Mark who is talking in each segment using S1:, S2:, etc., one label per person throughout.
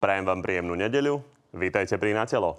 S1: Prajem vám príjemnú nedeľu. Vítajte pri Na telo.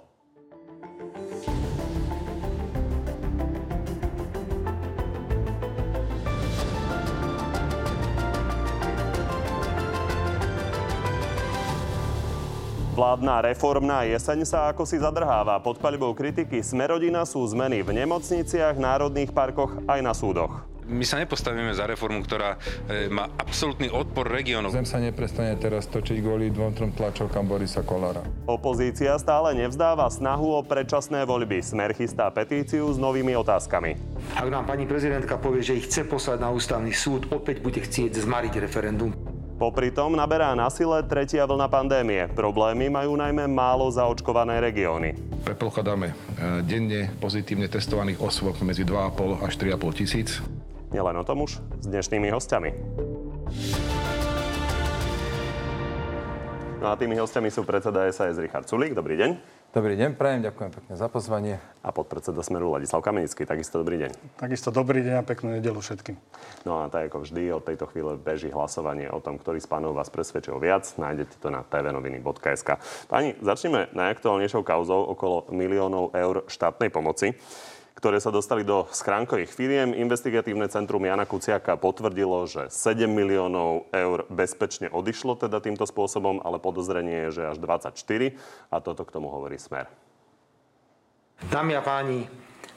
S1: Vládna reformná jeseň sa ako si zadrháva. Pod paľbou kritiky Smerodina sú zmeny v nemocniciach, národných parkoch aj na súdoch.
S2: My sa nepostavíme za reformu, ktorá e, má absolútny odpor regiónov.
S3: Zem sa neprestane teraz točiť kvôli dvom, trom tlačovkám Borisa Kolára.
S1: Opozícia stále nevzdáva snahu o predčasné voľby. Smer chystá petíciu s novými otázkami.
S4: Ak nám pani prezidentka povie, že ich chce poslať na ústavný súd, opäť bude chcieť zmariť referendum.
S1: Popri tom naberá na sile tretia vlna pandémie. Problémy majú najmä málo zaočkované regióny.
S3: Predpokladáme e, denne pozitívne testovaných osôb medzi 2,5 až 3,5 tisíc.
S1: Nielen o tom už s dnešnými hostiami. No a tými hostiami sú predseda SAS Richard Sulík. Dobrý deň.
S5: Dobrý deň, prajem, ďakujem pekne za pozvanie.
S1: A podpredseda Smeru Ladislav Kamenický. Takisto dobrý deň.
S6: Takisto dobrý deň a peknú nedelu všetkým.
S1: No a tak ako vždy, od tejto chvíle beží hlasovanie o tom, ktorý z pánov vás presvedčil viac. Nájdete to na tvnoviny.sk. Pani, začneme najaktuálnejšou kauzou okolo miliónov eur štátnej pomoci ktoré sa dostali do schránkových firiem. Investigatívne centrum Jana Kuciaka potvrdilo, že 7 miliónov eur bezpečne odišlo teda týmto spôsobom, ale podozrenie je, že až 24 a toto k tomu hovorí Smer.
S4: Dámy a páni,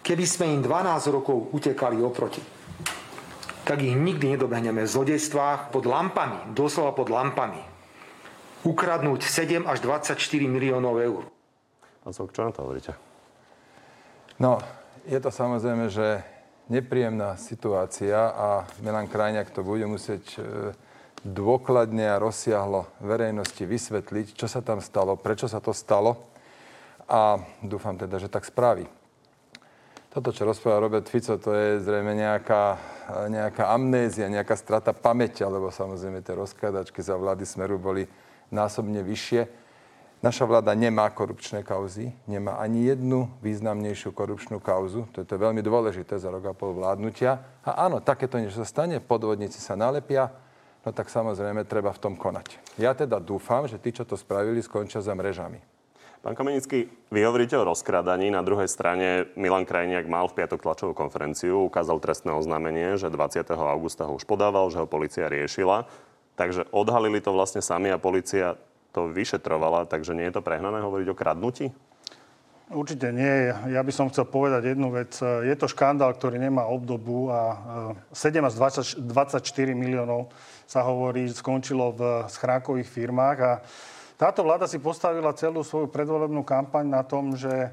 S4: keby sme im 12 rokov utekali oproti, tak ich nikdy nedobehneme v zlodejstvách pod lampami, doslova pod lampami. Ukradnúť 7 až 24 miliónov eur.
S1: A čo na to hovoríte?
S5: No, je to samozrejme, že nepríjemná situácia a Milan Krajňák to bude musieť e, dôkladne a rozsiahlo verejnosti vysvetliť, čo sa tam stalo, prečo sa to stalo a dúfam teda, že tak spraví. Toto, čo rozpráva Robert Fico, to je zrejme nejaká, nejaká amnézia, nejaká strata pamäťa, lebo samozrejme tie rozkladačky za vlády Smeru boli násobne vyššie. Naša vláda nemá korupčné kauzy, nemá ani jednu významnejšiu korupčnú kauzu. To je to veľmi dôležité za rok a pol vládnutia. A áno, takéto niečo sa stane, podvodníci sa nalepia, no tak samozrejme treba v tom konať. Ja teda dúfam, že tí, čo to spravili, skončia za mrežami.
S1: Pán Kamenický, vy hovoríte o rozkradaní. Na druhej strane Milan Krajniak mal v piatok tlačovú konferenciu, ukázal trestné oznámenie, že 20. augusta ho už podával, že ho policia riešila. Takže odhalili to vlastne sami a policia to vyšetrovala, takže nie je to prehnané hovoriť o kradnutí?
S6: Určite nie. Ja by som chcel povedať jednu vec. Je to škandál, ktorý nemá obdobu a 7 až 20, 24 miliónov sa hovorí, skončilo v schránkových firmách a táto vláda si postavila celú svoju predvolebnú kampaň na tom, že e,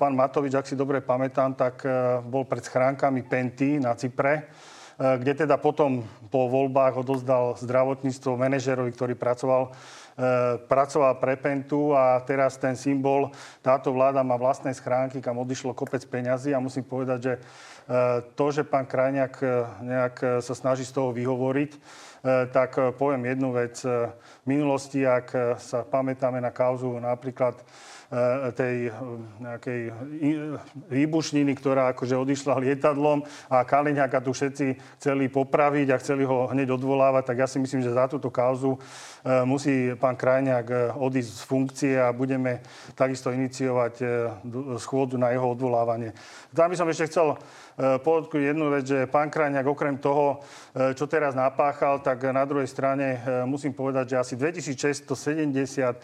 S6: pán Matovič, ak si dobre pamätám, tak e, bol pred schránkami Penty na Cypre, e, kde teda potom po voľbách odozdal zdravotníctvo manažerovi, ktorý pracoval E, pracoval pre Pentu a teraz ten symbol, táto vláda má vlastné schránky, kam odišlo kopec peňazí a musím povedať, že e, to, že pán Krajňák e, nejak sa snaží z toho vyhovoriť, tak poviem jednu vec. V minulosti, ak sa pamätáme na kauzu napríklad Eh, tej eh, nejakej výbušniny, ktorá akože odišla lietadlom a Kaliňáka tu všetci chceli popraviť a chceli ho hneď odvolávať, tak ja si myslím, že za túto kauzu eh, musí pán Krajňák odísť z funkcie a budeme takisto iniciovať schôdu na jeho odvolávanie. Tam by som ešte chcel podotknúť jednu vec, že pán Krajňák okrem toho, čo teraz napáchal, tak na druhej strane musím povedať, že asi 2670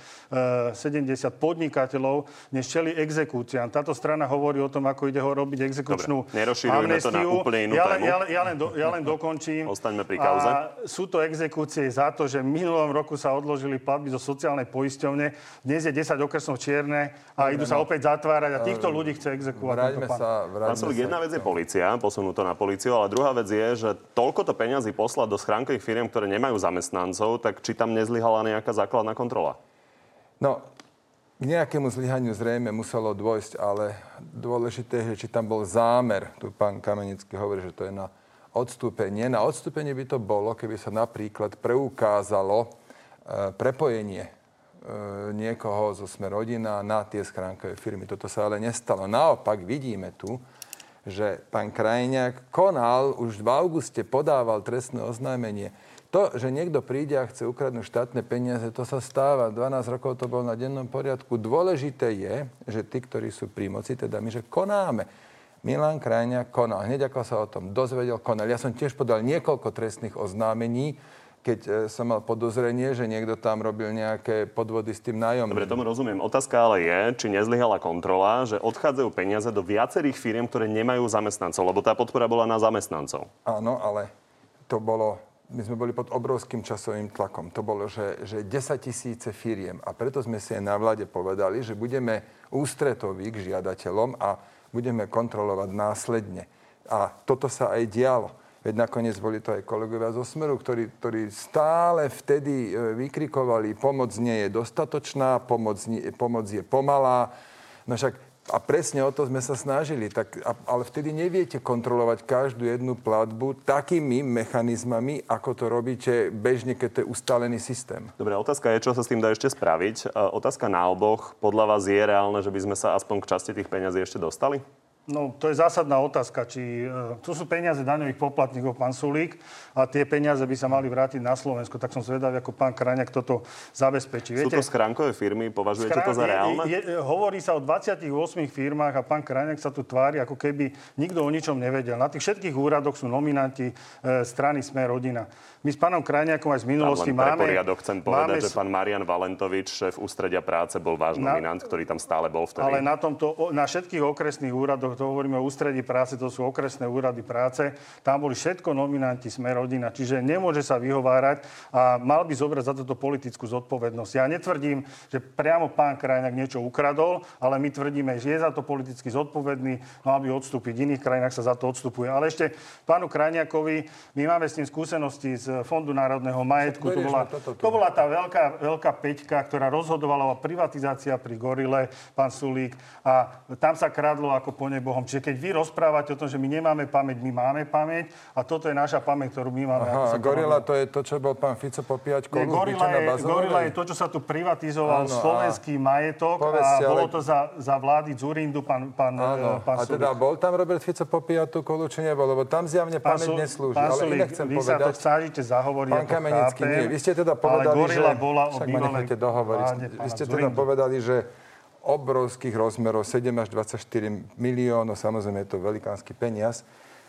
S6: 70 podnikateľov než čeli exekúciám. Táto strana hovorí o tom, ako ide ho robiť exekučnú
S1: Dobre, amnestiu. to na inú
S6: ja, len, ja, ja, len do, ja len dokončím.
S1: Ostaňme pri kauze. A
S6: sú to exekúcie za to, že v minulom roku sa odložili platby zo sociálnej poisťovne. Dnes je 10 okresov čierne a Dobre, idú sa opäť zatvárať a týchto ľudí chce exekuovať.
S5: Vráťme sa, vráťme
S1: sa. Jedna vec je policia, posunú to na policiu, ale druhá vec je, že toľko to peňazí poslať do schránkových firiem, ktoré nemajú zamestnancov, tak či tam nezlyhala nejaká základná kontrola?
S5: No, k nejakému zlyhaniu zrejme muselo dôjsť, ale dôležité je, či tam bol zámer. Tu pán Kamenický hovorí, že to je na odstúpenie. Na odstúpenie by to bolo, keby sa napríklad preukázalo prepojenie e, niekoho zo Sme rodina na tie schránkové firmy. Toto sa ale nestalo. Naopak vidíme tu, že pán Krajňák konal, už v auguste podával trestné oznámenie To, že niekto príde a chce ukradnúť štátne peniaze, to sa stáva. 12 rokov to bolo na dennom poriadku. Dôležité je, že tí, ktorí sú pri moci, teda my, že konáme. Milan Krajňa konal. Hneď ako sa o tom dozvedel, konal. Ja som tiež podal niekoľko trestných oznámení, keď e, som mal podozrenie, že niekto tam robil nejaké podvody s tým nájomným.
S1: Dobre, tomu rozumiem. Otázka ale je, či nezlyhala kontrola, že odchádzajú peniaze do viacerých firiem, ktoré nemajú zamestnancov, lebo tá podpora bola na zamestnancov.
S5: Áno, ale to bolo my sme boli pod obrovským časovým tlakom. To bolo, že, že 10 tisíce firiem. A preto sme si aj na vláde povedali, že budeme ústretoví k žiadateľom a budeme kontrolovať následne. A toto sa aj dialo. Veď nakoniec boli to aj kolegovia zo Smeru, ktorí, ktorí stále vtedy e, vykrikovali, pomoc nie je dostatočná, pomoc, nie, pomoc je pomalá. No však a presne o to sme sa snažili. Tak, ale vtedy neviete kontrolovať každú jednu platbu takými mechanizmami, ako to robíte bežne, keď to je ustálený systém.
S1: Dobre, otázka je, čo sa s tým dá ešte spraviť. E, otázka na oboch. Podľa vás je reálne, že by sme sa aspoň k časti tých peňazí ešte dostali?
S6: No, to je zásadná otázka, či e, tu sú peniaze daňových poplatníkov, pán Sulík, a tie peniaze by sa mali vrátiť na Slovensko. Tak som zvedavý, ako pán Kraňak toto zabezpečí.
S1: Sú to schránkové firmy? Považujete Schrán... to za reálne? Je,
S6: je, hovorí sa o 28 firmách a pán Kraňak sa tu tvári, ako keby nikto o ničom nevedel. Na tých všetkých úradoch sú nominanti e, strany Sme rodina. My s pánom Krajniakom aj z minulosti
S1: len
S6: máme...
S1: poriadok chcem povedať, máme... že pán Marian Valentovič, šéf ústredia práce, bol váš na... nominant, ktorý tam stále bol vtedy.
S6: Ale na, tomto, na všetkých okresných úradoch, to hovoríme o ústredí práce, to sú okresné úrady práce, tam boli všetko nominanti Sme rodina. Čiže nemôže sa vyhovárať a mal by zobrať za toto politickú zodpovednosť. Ja netvrdím, že priamo pán Krajňák niečo ukradol, ale my tvrdíme, že je za to politicky zodpovedný, mal by odstúpiť. V iných krajinách sa za to odstupuje. Ale ešte pánu Krajňakovi, my máme s ním skúsenosti z Fondu národného majetku. To bola, to bola tá veľká, veľká peťka, ktorá rozhodovala o privatizácia pri Gorile, pán Sulík. A tam sa kradlo ako po nebohom. Čiže keď vy rozprávate o tom, že my nemáme pamäť, my máme pamäť a toto je naša pamäť, ktorú my máme.
S5: Aha, Gorila to je to, čo bol pán Fico popíjať kolu
S6: gorila, je, gorila je to, čo sa tu privatizoval áno, slovenský a... majetok Povedzte, a bolo ale... to za, za vlády Zurindu, pán, pán, áno,
S5: pán A teda bol tam Robert Fico popíjať tú kolu, či nebol? Lebo tam zjavne pamäť neslúži.
S6: Pán ale inak chcem vy povedať... sa to snažíte zahovoriť,
S5: Pán Kamenický, nie. Vy ste teda povedali, že...
S6: bola
S5: ma necháte dohovoriť. Vy ste teda povedali, že obrovských rozmerov, 7 až 24 miliónov, samozrejme je to velikánsky peniaz,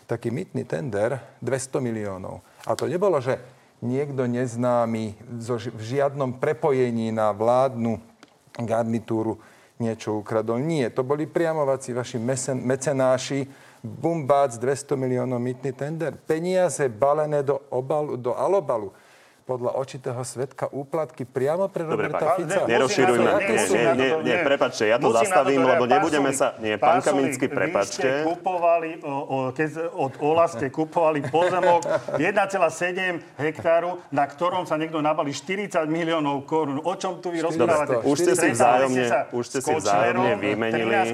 S5: taký mytný tender 200 miliónov. A to nebolo, že niekto neznámy v žiadnom prepojení na vládnu garnitúru niečo ukradol. Nie, to boli priamovací vaši mecenáši, bumbác 200 miliónov mytný tender. Peniaze balené do obalu, do alobalu podľa očitého svetka úplatky priamo pre Dobre, Roberta pán, Fica.
S1: Nerozširuj ma. Nie, nie, nie, nie, prepačte, ja to zastavím, to lebo nebudeme sa... Nie, pán Kamenický, prepačte. Vy
S6: ste kupovali, o, o, keď od Ola ste kupovali pozemok 1,7 hektáru, na ktorom sa niekto nabali 40 miliónov korún. O čom tu vy rozprávate?
S1: Už ste si vzájomne, už ste si vzájomne vymenili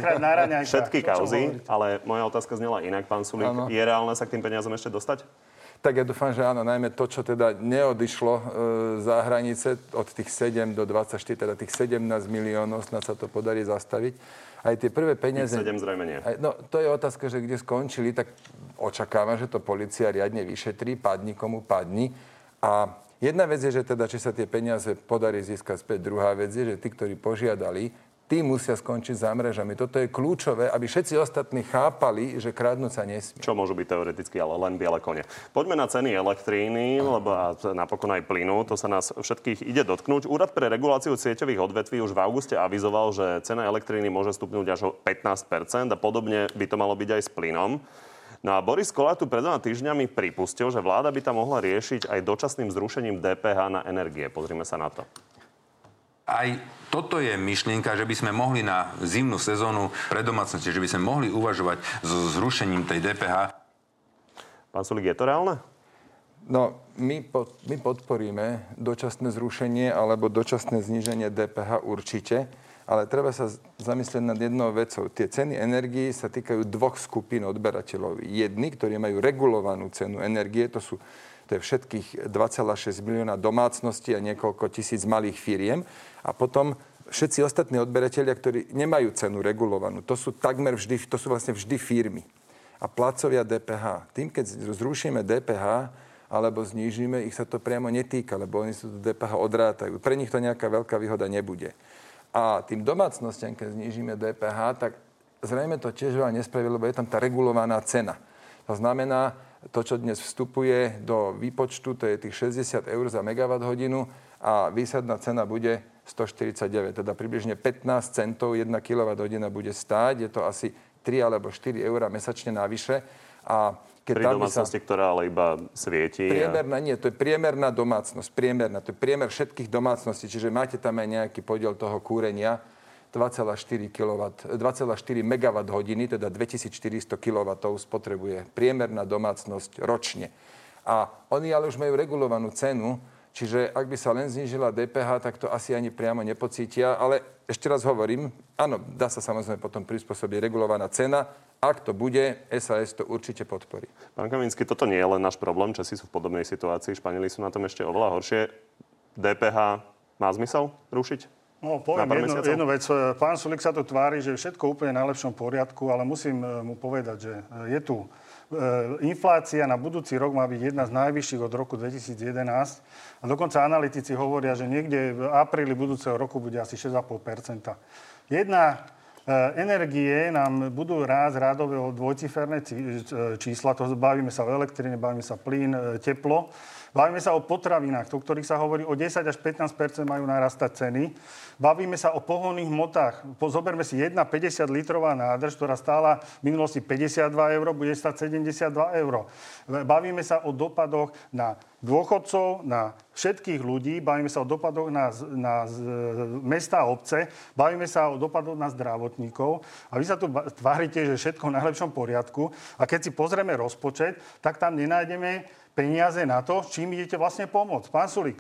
S1: všetky kauzy, ale moja otázka znela inak, pán Sulík. Je reálne sa k tým peniazom ešte dostať?
S5: Tak ja dúfam, že áno, najmä to, čo teda neodišlo e, za hranice od tých 7 do 24, teda tých 17 miliónov, snad sa to podarí zastaviť. Aj tie prvé peniaze...
S1: 7 zrejme nie.
S5: Aj, no, to je otázka, že kde skončili, tak očakávam, že to policia riadne vyšetrí, padni komu padni. A jedna vec je, že teda, či sa tie peniaze podarí získať späť. Druhá vec je, že tí, ktorí požiadali, tí musia skončiť za mrežami. Toto je kľúčové, aby všetci ostatní chápali, že kradnúť sa nesmie.
S1: Čo môžu byť teoreticky, ale len biele kone. Poďme na ceny elektríny, lebo a napokon aj plynu. To sa nás všetkých ide dotknúť. Úrad pre reguláciu sieťových odvetví už v auguste avizoval, že cena elektriny môže stupnúť až o 15 a podobne by to malo byť aj s plynom. No a Boris Kolár tu pred dvoma týždňami pripustil, že vláda by tam mohla riešiť aj dočasným zrušením DPH na energie. Pozrime sa na to
S2: aj toto je myšlienka, že by sme mohli na zimnú sezónu pre domácnosti, že by sme mohli uvažovať so zrušením tej DPH.
S1: Pán Sulik, je to reálne?
S5: No, my, pod, my podporíme dočasné zrušenie alebo dočasné zníženie DPH určite, ale treba sa zamyslieť nad jednou vecou. Tie ceny energií sa týkajú dvoch skupín odberateľov. Jedni, ktorí majú regulovanú cenu energie, to sú to je všetkých 2,6 milióna domácností a niekoľko tisíc malých firiem. A potom všetci ostatní odberatelia, ktorí nemajú cenu regulovanú. To sú takmer vždy, to sú vlastne vždy firmy. A placovia DPH. Tým, keď zrušíme DPH, alebo znížime, ich sa to priamo netýka, lebo oni sú do DPH odrátajú. Pre nich to nejaká veľká výhoda nebude. A tým domácnostiam, keď znížime DPH, tak zrejme to tiež veľa nespraví, lebo je tam tá regulovaná cena. To znamená, to, čo dnes vstupuje do výpočtu, to je tých 60 eur za megawatt hodinu a výsadná cena bude 149, teda približne 15 centov 1 kWh bude stáť. Je to asi 3 alebo 4 eur mesačne navyše.
S1: A keď Pri domácnosti, sa... ktorá ale iba svieti.
S5: Priemerná, a... nie, to je priemerná domácnosť. Priemerná, to je priemer všetkých domácností. Čiže máte tam aj nejaký podiel toho kúrenia. 2,4 kW, 2,4 MW hodiny, teda 2400 kW spotrebuje priemerná domácnosť ročne. A oni ale už majú regulovanú cenu, čiže ak by sa len znížila DPH, tak to asi ani priamo nepocítia. Ale ešte raz hovorím, áno, dá sa samozrejme potom prispôsobiť regulovaná cena, ak to bude, SAS to určite podporí.
S1: Pán Kaminsky, toto nie je len náš problém, Česi sú v podobnej situácii, Španieli sú na tom ešte oveľa horšie. DPH má zmysel rušiť?
S6: No, poviem jednu, jednu vec. Pán Sulik sa tu tvári, že je všetko úplne na lepšom poriadku, ale musím e, mu povedať, že e, je tu e, inflácia na budúci rok má byť jedna z najvyšších od roku 2011 a dokonca analytici hovoria, že niekde v apríli budúceho roku bude asi 6,5 Jedna energie nám budú rásť rádové o dvojciferné čísla, to bavíme sa o elektrine, bavíme sa plyn, teplo. Bavíme sa o potravinách, o ktorých sa hovorí o 10 až 15% majú narastať ceny. Bavíme sa o pohonných hmotách. Zoberme si 1,50 litrová nádrž, ktorá stála v minulosti 52 eur, bude stať 72 eur. Bavíme sa o dopadoch na dôchodcov, na všetkých ľudí, bavíme sa o dopadoch na, na mesta a obce, bavíme sa o dopadoch na zdravotníkov a vy sa tu tvárite, že všetko v najlepšom poriadku a keď si pozrieme rozpočet, tak tam nenájdeme peniaze na to, čím idete vlastne pomôcť. Pán Sulík,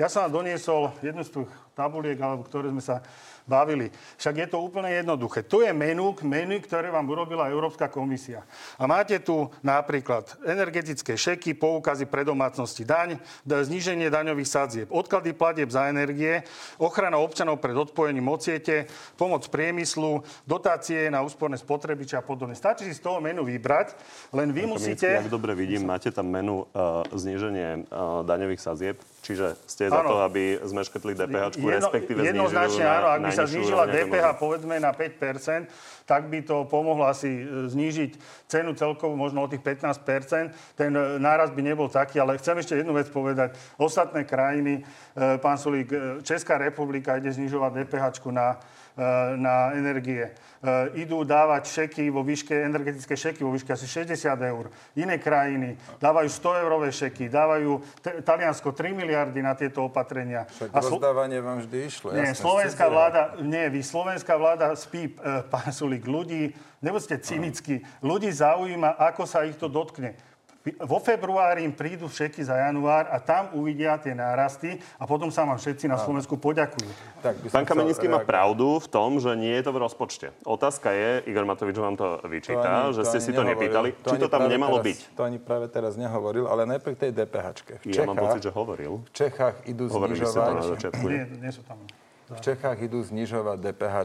S6: ja som vám doniesol jednu z tých tabuliek, alebo ktoré sme sa bavili. Však je to úplne jednoduché. Tu je menu, menu, ktoré vám urobila Európska komisia. A máte tu napríklad energetické šeky, poukazy pre domácnosti, daň, zníženie daňových sadzieb, odklady platieb za energie, ochrana občanov pred odpojením od siete, pomoc priemyslu, dotácie na úsporné spotrebiče a podobne. Stačí si z toho menu vybrať, len vy musíte...
S1: Ak dobre vidím, máte tam menu uh, zníženie uh, daňových sadzieb, čiže ste za ano. to, aby sme škrtli DPH, Jedno, respektíve
S6: Jednoznačne áno, ak by sa znížila DPH povedzme na 5%, tak by to pomohlo asi e, znížiť cenu celkovo možno o tých 15%. Ten e, náraz by nebol taký, ale chcem ešte jednu vec povedať. Ostatné krajiny, e, pán Sulík, Česká republika ide znižovať DPH na na energie. Idú dávať šeky vo výške, energetické šeky vo výške asi 60 eur. Iné krajiny dávajú 100 eurové šeky, dávajú t- Taliansko 3 miliardy na tieto opatrenia.
S5: Však a slo- rozdávanie vám vždy išlo.
S6: Nie, slovenská vláda, nie, vy, slovenská vláda spí, e, pán Sulík, ľudí, nebuďte cynicky, ľudí zaujíma, ako sa ich to dotkne vo februári im prídu všetky za január a tam uvidia tie nárasty a potom sa vám všetci na Slovensku poďakujú.
S1: Tak Pán Kamenický má pravdu v tom, že nie je to v rozpočte. Otázka je, Igor Matovič vám to vyčíta, to ani, že ste si to nepýtali, to či to tam nemalo
S5: teraz,
S1: byť.
S5: To ani práve teraz nehovoril, ale najprv tej DPH.
S1: V Čechách, ja mám pocit, že hovoril.
S5: V Čechách idú Hovorili znižovať...
S1: Ste to na začiatku,
S6: nie, nie sú tam.
S5: V Čechách idú znižovať DPH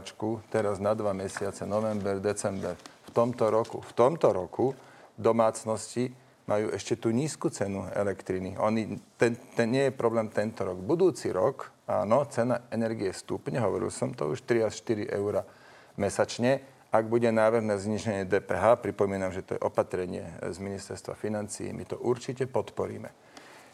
S5: teraz na dva mesiace, november, december. V tomto roku, v tomto roku domácnosti majú ešte tú nízku cenu elektriny. Oni, ten, ten nie je problém tento rok. Budúci rok, áno, cena energie stúpne, hovoril som to už, 3 až 4 eur mesačne. Ak bude návrh na zniženie DPH, pripomínam, že to je opatrenie z ministerstva financií, my to určite podporíme.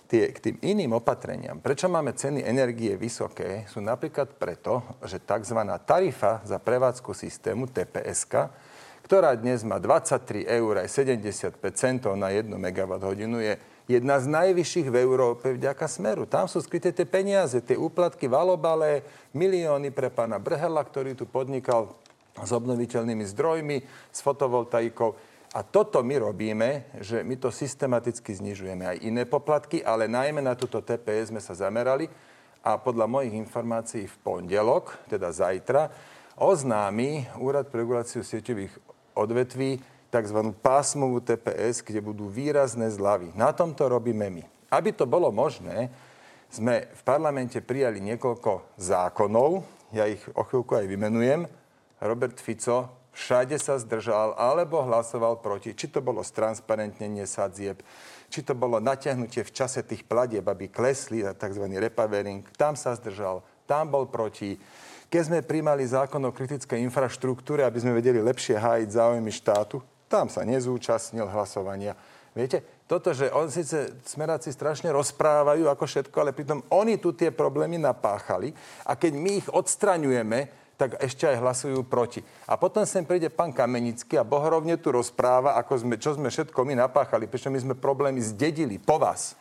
S5: Tie, k tým iným opatreniam, prečo máme ceny energie vysoké, sú napríklad preto, že tzv. tarifa za prevádzku systému TPSK ktorá dnes má 23 eur aj 75 centov na 1 MWh, je jedna z najvyšších v Európe vďaka Smeru. Tam sú skryté tie peniaze, tie úplatky valobale, milióny pre pána Brhela, ktorý tu podnikal s obnoviteľnými zdrojmi, s fotovoltaikou. A toto my robíme, že my to systematicky znižujeme. Aj iné poplatky, ale najmä na túto TPS sme sa zamerali. A podľa mojich informácií v pondelok, teda zajtra, oznámi Úrad pre reguláciu sieťových odvetví tzv. pásmovú TPS, kde budú výrazné zľavy. Na tomto robíme my. Aby to bolo možné, sme v parlamente prijali niekoľko zákonov, ja ich o chvíľku aj vymenujem. Robert Fico všade sa zdržal alebo hlasoval proti. Či to bolo stransparentnenie sadzieb, či to bolo natiahnutie v čase tých platieb, aby klesli, tzv. repavering, tam sa zdržal, tam bol proti. Keď sme príjmali zákon o kritickej infraštruktúre, aby sme vedeli lepšie hájiť záujmy štátu, tam sa nezúčastnil hlasovania. Viete, toto, že on síce smeráci strašne rozprávajú ako všetko, ale pritom oni tu tie problémy napáchali a keď my ich odstraňujeme, tak ešte aj hlasujú proti. A potom sem príde pán Kamenický a bohorovne tu rozpráva, ako sme, čo sme všetko my napáchali, prečo my sme problémy zdedili po vás.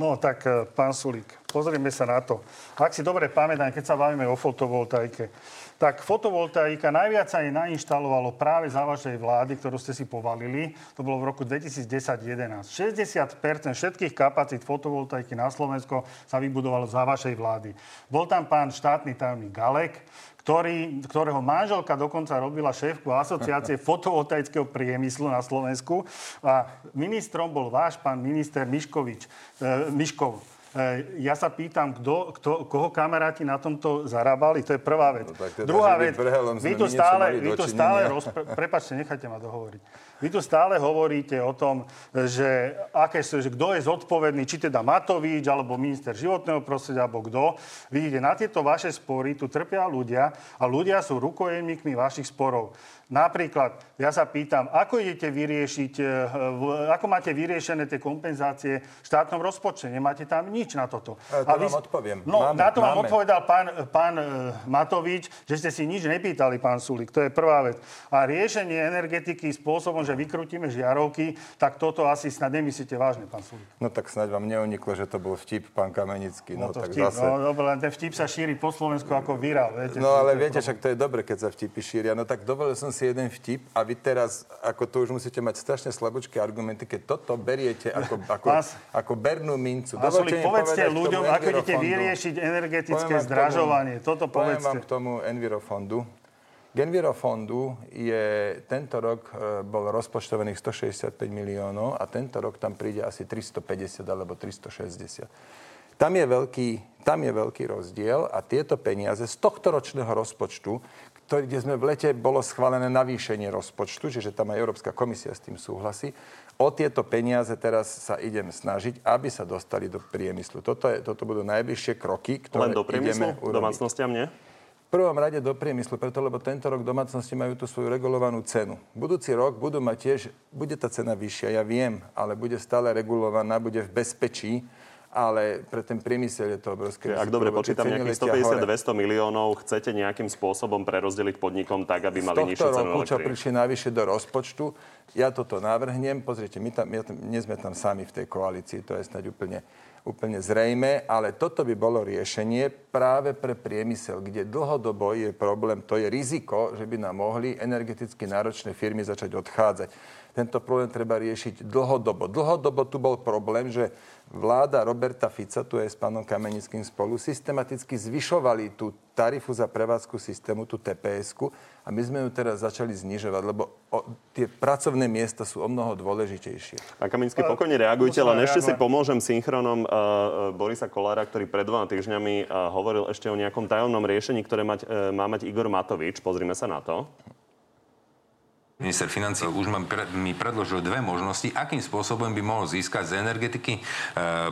S6: No tak, e, pán Sulík, pozrieme sa na to. Ak si dobre pamätám, keď sa bavíme o fotovoltaike, tak fotovoltaika najviac sa jej nainštalovalo práve za vašej vlády, ktorú ste si povalili. To bolo v roku 2010-2011. 60% všetkých kapacít fotovoltaiky na Slovensko sa vybudovalo za vašej vlády. Bol tam pán štátny tajomník Galek, ktorý, ktorého manželka dokonca robila šéfku asociácie fotovoltaického priemyslu na Slovensku. A ministrom bol váš pán minister Miškovič, e, Miškov. E, ja sa pýtam, kto, kto, koho kamaráti na tomto zarábali, to je prvá vec. No, teda, Druhá vec, vy tu stále, vy tu stále rozpr- prepačte, nechajte ma dohovoriť. Vy tu stále hovoríte o tom, že, aké že kto je zodpovedný, či teda Matovič, alebo minister životného prostredia, alebo kto. Vidíte, na tieto vaše spory tu trpia ľudia a ľudia sú rukojemníkmi vašich sporov. Napríklad, ja sa pýtam, ako idete vyriešiť, e, ako máte vyriešené tie kompenzácie v štátnom rozpočte? Nemáte tam nič na toto.
S5: E, to a vy, vám odpoviem.
S6: No, máme, na to máme. vám odpovedal pán, pán e, Matovič, že ste si nič nepýtali, pán Sulik. To je prvá vec. A riešenie energetiky spôsobom, že vykrutíme žiarovky, tak toto asi snad nemyslíte vážne, pán Sulik.
S5: No tak snad vám neuniklo, že to bol vtip, pán Kamenický.
S6: No, no to tak vtip, zase... no dobre, len ten vtip sa šíri po Slovensku ako virál. Viete,
S5: no ale viete, však to je dobre, keď sa vtipy šíria. No tak dovolil som si jeden vtip a vy teraz, ako to už musíte mať strašne slabočké argumenty, keď toto beriete ako, ako, Pás, ako bernú mincu.
S6: Dovolte mi povedzte ľuďom, ako idete vyriešiť energetické zdražovanie. Toto povedzte.
S5: Poviem vám k tomu Envirofondu. K Envirofondu je tento rok e, bol rozpočtovaných 165 miliónov a tento rok tam príde asi 350 alebo 360. Tam je, veľký, tam je veľký rozdiel a tieto peniaze z tohto ročného rozpočtu, ktorý, kde sme v lete, bolo schválené navýšenie rozpočtu, čiže tam aj Európska komisia s tým súhlasí. O tieto peniaze teraz sa idem snažiť, aby sa dostali do priemyslu. Toto, je, toto budú najbližšie kroky, ktoré
S1: Len do priemyslu? Ideme Domácnostiam nie?
S5: Prvom rade do priemyslu, preto lebo tento rok domácnosti majú tú svoju regulovanú cenu. Budúci rok budú mať tiež, bude tá cena vyššia, ja viem, ale bude stále regulovaná, bude v bezpečí ale pre ten priemysel je to obrovské.
S1: Ak dobre počítam, nejakých 150-200 miliónov chcete nejakým spôsobom prerozdeliť podnikom tak, aby mali nižšiu cenu
S5: roku, čo prišli najvyššie do rozpočtu, ja toto navrhnem. Pozrite, my, tam, my tam, nie sme tam sami v tej koalícii, to je snáď úplne, úplne zrejme, ale toto by bolo riešenie práve pre priemysel, kde dlhodobo je problém, to je riziko, že by nám mohli energeticky náročné firmy začať odchádzať. Tento problém treba riešiť dlhodobo. Dlhodobo tu bol problém, že vláda Roberta Fica, tu je s pánom Kamenickým spolu, systematicky zvyšovali tú tarifu za prevádzku systému, tú tps a my sme ju teraz začali znižovať, lebo o, tie pracovné miesta sú o mnoho dôležitejšie.
S1: Pán Kamenický, pokojne reagujte, len ešte si pomôžem synchronom uh, Borisa Kolára, ktorý pred dvoma týždňami uh, hovoril ešte o nejakom tajomnom riešení, ktoré mať, uh, má mať Igor Matovič. Pozrime sa na to.
S2: Minister financí už mi predložil dve možnosti, akým spôsobom by mohol získať z energetiky e,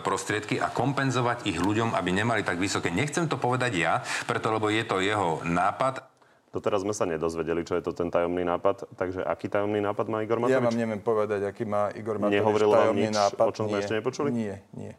S2: prostriedky a kompenzovať ich ľuďom, aby nemali tak vysoké. Nechcem to povedať ja, preto lebo je to jeho nápad.
S1: Doteraz sme sa nedozvedeli, čo je to ten tajomný nápad. Takže aký tajomný nápad má Igor Matovič?
S5: Ja vám neviem povedať, aký má Igor Matovič
S1: Nehovoril
S5: tajomný
S1: vám nič,
S5: nápad.
S1: o čom sme ešte nepočuli?
S5: Nie, nie.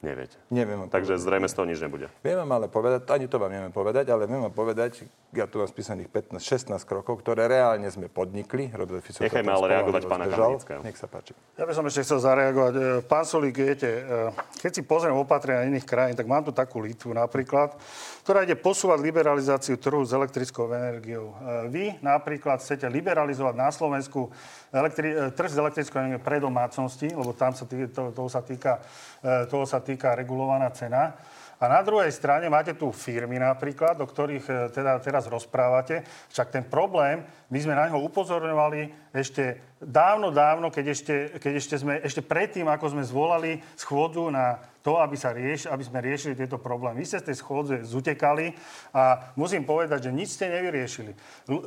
S1: Neviete.
S5: Neviem
S1: Takže povedať. zrejme z toho nič nebude.
S5: Viem vám ale povedať, ani to vám neviem povedať, ale viem vám povedať, ja tu mám spísaných 15, 16 krokov, ktoré reálne sme podnikli.
S1: Nechajme ale reagovať pána Kamenického.
S5: Nech sa páči.
S6: Ja by som ešte chcel zareagovať. E, pán Solík, viete, e, keď si pozriem opatrenia iných krajín, tak mám tu takú Litvu napríklad, ktorá ide posúvať liberalizáciu trhu s elektrickou energiou. E, vy napríklad chcete liberalizovať na Slovensku elektri- trh s elektrickou energiou pre domácnosti, lebo tam sa tý, to, toho sa týka toho sa týka regulovaná cena. A na druhej strane máte tu firmy napríklad, o ktorých e, teda teraz rozprávate. Však ten problém, my sme na ňo upozorňovali ešte dávno, dávno, keď ešte, keď ešte sme, ešte predtým, ako sme zvolali schôdzu na to, aby, sa rieš, aby sme riešili tieto problémy. Vy ste z tej schôdze zutekali a musím povedať, že nič ste nevyriešili.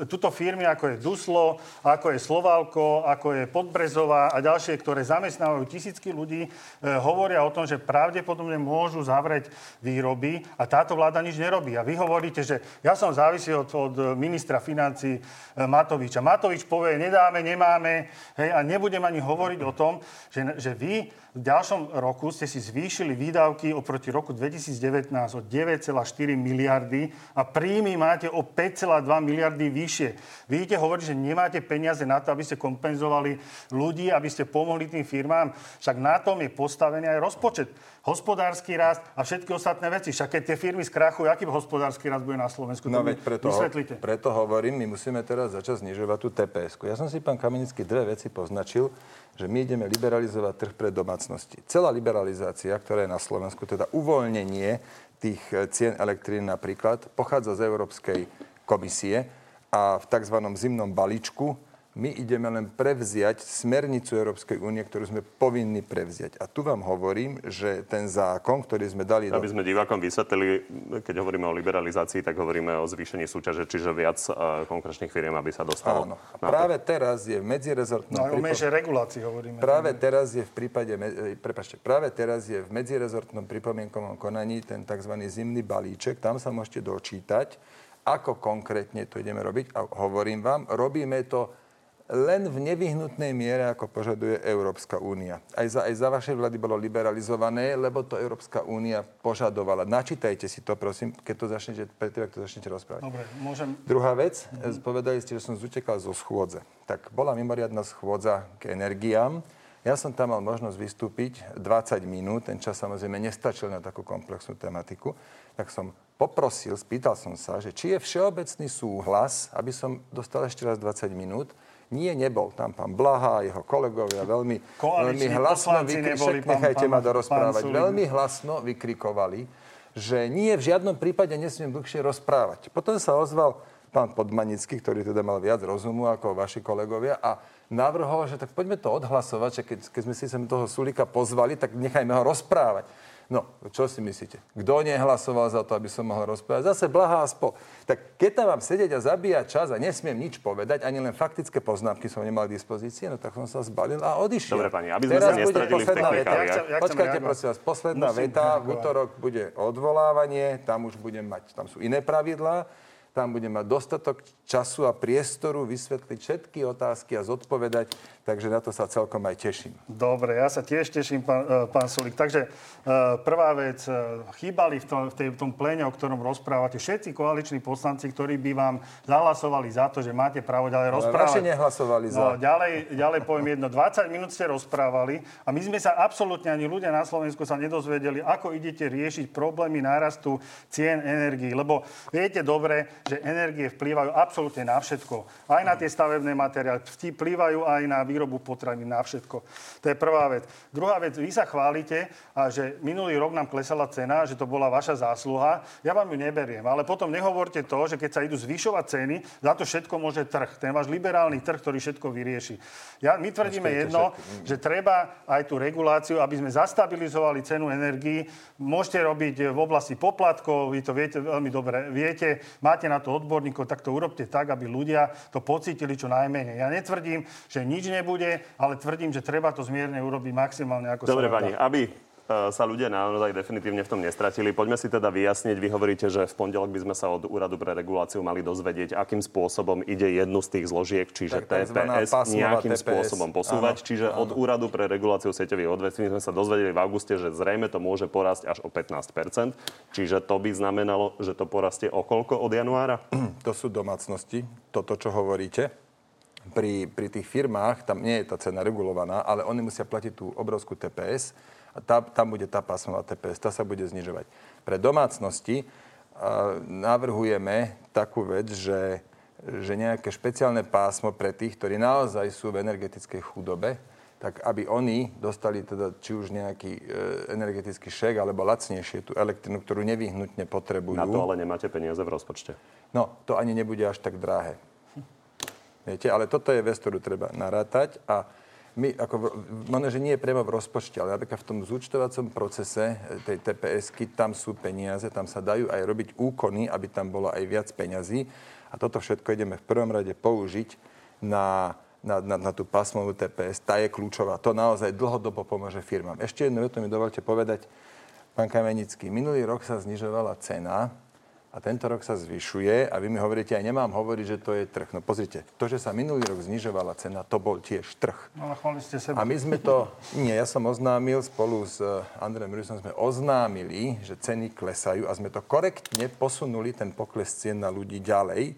S6: Tuto firmy, ako je Duslo, ako je Slovalko, ako je Podbrezová a ďalšie, ktoré zamestnávajú tisícky ľudí, e, hovoria o tom, že pravdepodobne môžu zavrieť výroby a táto vláda nič nerobí. A vy hovoríte, že ja som závislý od, od ministra financí e, Matoviča. Matovič povie, nedáme, nemáme hej, a nebudem ani hovoriť o tom, že, že vy v ďalšom roku ste si zvýšili výdavky oproti roku 2019 o 9,4 miliardy a príjmy máte o 5,2 miliardy vyššie. Vidíte, hovorí, že nemáte peniaze na to, aby ste kompenzovali ľudí, aby ste pomohli tým firmám. Však na tom je postavený aj rozpočet hospodársky rast a všetky ostatné veci. Však keď tie firmy skrachujú, aký hospodársky rast bude na Slovensku?
S5: No veď preto,
S6: vysvetlite.
S5: preto hovorím, my musíme teraz začať znižovať tú tps Ja som si, pán Kamenický, dve veci poznačil, že my ideme liberalizovať trh pre domácnosti. Celá liberalizácia, ktorá je na Slovensku, teda uvoľnenie tých eh, cien elektrín napríklad, pochádza z Európskej komisie a v tzv. zimnom balíčku my ideme len prevziať smernicu Európskej únie, ktorú sme povinni prevziať. A tu vám hovorím, že ten zákon, ktorý sme dali...
S1: Aby do... sme divákom vysvetlili, keď hovoríme o liberalizácii, tak hovoríme o zvýšení súťaže, čiže viac uh, konkurenčných firiem, aby sa dostalo.
S5: Áno. A práve to. teraz je v medzirezortnom...
S6: No, pripo... regulácii hovoríme.
S5: Práve teraz je v prípade... E, prepačte, práve teraz je v medzirezortnom pripomienkovom konaní ten tzv. zimný balíček. Tam sa môžete dočítať, ako konkrétne to ideme robiť. A hovorím vám, robíme to len v nevyhnutnej miere, ako požaduje Európska únia. Aj za, aj za vašej vlády bolo liberalizované, lebo to Európska únia požadovala. Načítajte si to, prosím, keď to začnete, predtým, to začnete rozprávať.
S6: Dobre, môžem...
S5: Druhá vec, mm-hmm. povedali ste, že som zutekal zo schôdze. Tak bola mimoriadná schôdza k energiám. Ja som tam mal možnosť vystúpiť 20 minút, ten čas samozrejme nestačil na takú komplexnú tematiku, tak som poprosil, spýtal som sa, že či je všeobecný súhlas, aby som dostal ešte raz 20 minút, nie, nebol tam pán Blaha a jeho kolegovia veľmi, veľmi hlasno vykrikovali, nechajte ma dorozprávať, veľmi hlasno vykrikovali, že nie, v žiadnom prípade nesmiem dlhšie rozprávať. Potom sa ozval pán Podmanický, ktorý teda mal viac rozumu ako vaši kolegovia a navrhol, že tak poďme to odhlasovať, že keď, keď sme si sem toho Sulika pozvali, tak nechajme ho rozprávať. No, čo si myslíte? Kto nehlasoval za to, aby som mohol rozprávať? Zase blahá spol. Tak keď tam mám sedieť a zabíjať čas a nesmiem nič povedať, ani len faktické poznámky som nemal k dispozícii, no tak som sa zbalil a odišiel.
S1: Dobre, pani, aby sme Teraz sa nestratili v
S5: veta. Ja Počkajte, prosím vás, posledná Musím veta. V útorok bude odvolávanie, tam už budem mať, tam sú iné pravidlá tam budem mať dostatok času a priestoru vysvetliť všetky otázky a zodpovedať, takže na to sa celkom aj teším.
S6: Dobre, ja sa tiež teším, pán, e, pán Sulik. Takže e, prvá vec, e, chýbali v tom, v, tej, v tom plene, o ktorom rozprávate, všetci koaliční poslanci, ktorí by vám zahlasovali za to, že máte právo ďalej rozprávať.
S5: Ale nehlasovali za.
S6: No, ďalej, ďalej poviem jedno. 20 minút ste rozprávali a my sme sa absolútne, ani ľudia na Slovensku sa nedozvedeli, ako idete riešiť problémy nárastu cien energií. Lebo viete dobre, že energie vplývajú absolútne na všetko. Aj na tie stavebné materiály, vplývajú aj na výrobu potravín, na všetko. To je prvá vec. Druhá vec, vy sa chválite, a že minulý rok nám klesala cena, že to bola vaša zásluha. Ja vám ju neberiem, ale potom nehovorte to, že keď sa idú zvyšovať ceny, za to všetko môže trh. Ten váš liberálny trh, ktorý všetko vyrieši. Ja, my tvrdíme jedno, že treba aj tú reguláciu, aby sme zastabilizovali cenu energií. Môžete robiť v oblasti poplatkov, vy to viete veľmi dobre, viete, máte na to odborníkov, tak to urobte tak, aby ľudia to pocítili čo najmenej. Ja netvrdím, že nič nebude, ale tvrdím, že treba to zmierne urobiť maximálne ako
S1: Dobre, sa pani, aby sa ľudia naozaj definitívne v tom nestratili. Poďme si teda vyjasniť. Vy hovoríte, že v pondelok by sme sa od Úradu pre reguláciu mali dozvedieť, akým spôsobom ide jednu z tých zložiek, čiže TPS, nejakým TPS. spôsobom posúvať. Áno, čiže áno. od Úradu pre reguláciu sieťových odvetví sme sa dozvedeli v auguste, že zrejme to môže porásť až o 15% Čiže to by znamenalo, že to porastie o koľko od januára?
S5: To sú domácnosti, toto, čo hovoríte pri, pri tých firmách, tam nie je tá cena regulovaná, ale oni musia platiť tú obrovskú TPS a tá, tam bude tá pásmová TPS, tá sa bude znižovať. Pre domácnosti a, navrhujeme takú vec, že, že nejaké špeciálne pásmo pre tých, ktorí naozaj sú v energetickej chudobe, tak aby oni dostali teda či už nejaký e, energetický šek alebo lacnejšie tú elektrinu, ktorú nevyhnutne potrebujú.
S1: Na to ale nemáte peniaze v rozpočte.
S5: No, to ani nebude až tak drahé. Viete, ale toto je vec, ktorú treba narátať a my, ako, možno, že nie je priamo v rozpočte, ale napríklad v tom zúčtovacom procese e, tej TPS-ky, tam sú peniaze, tam sa dajú aj robiť úkony, aby tam bolo aj viac peňazí. A toto všetko ideme v prvom rade použiť na, na, na, na tú pasmovú TPS. Tá je kľúčová. To naozaj dlhodobo pomôže firmám. Ešte jednu vetu mi dovolte povedať, pán Kamenický. Minulý rok sa znižovala cena a tento rok sa zvyšuje a vy mi hovoríte, aj nemám hovoriť, že to je trh. No pozrite, to, že sa minulý rok znižovala cena, to bol tiež trh.
S6: No ale ste seba.
S5: A my sme to, nie, ja som oznámil spolu s eh, Andrejom Rusom, sme oznámili, že ceny klesajú a sme to korektne posunuli, ten pokles cien na ľudí ďalej.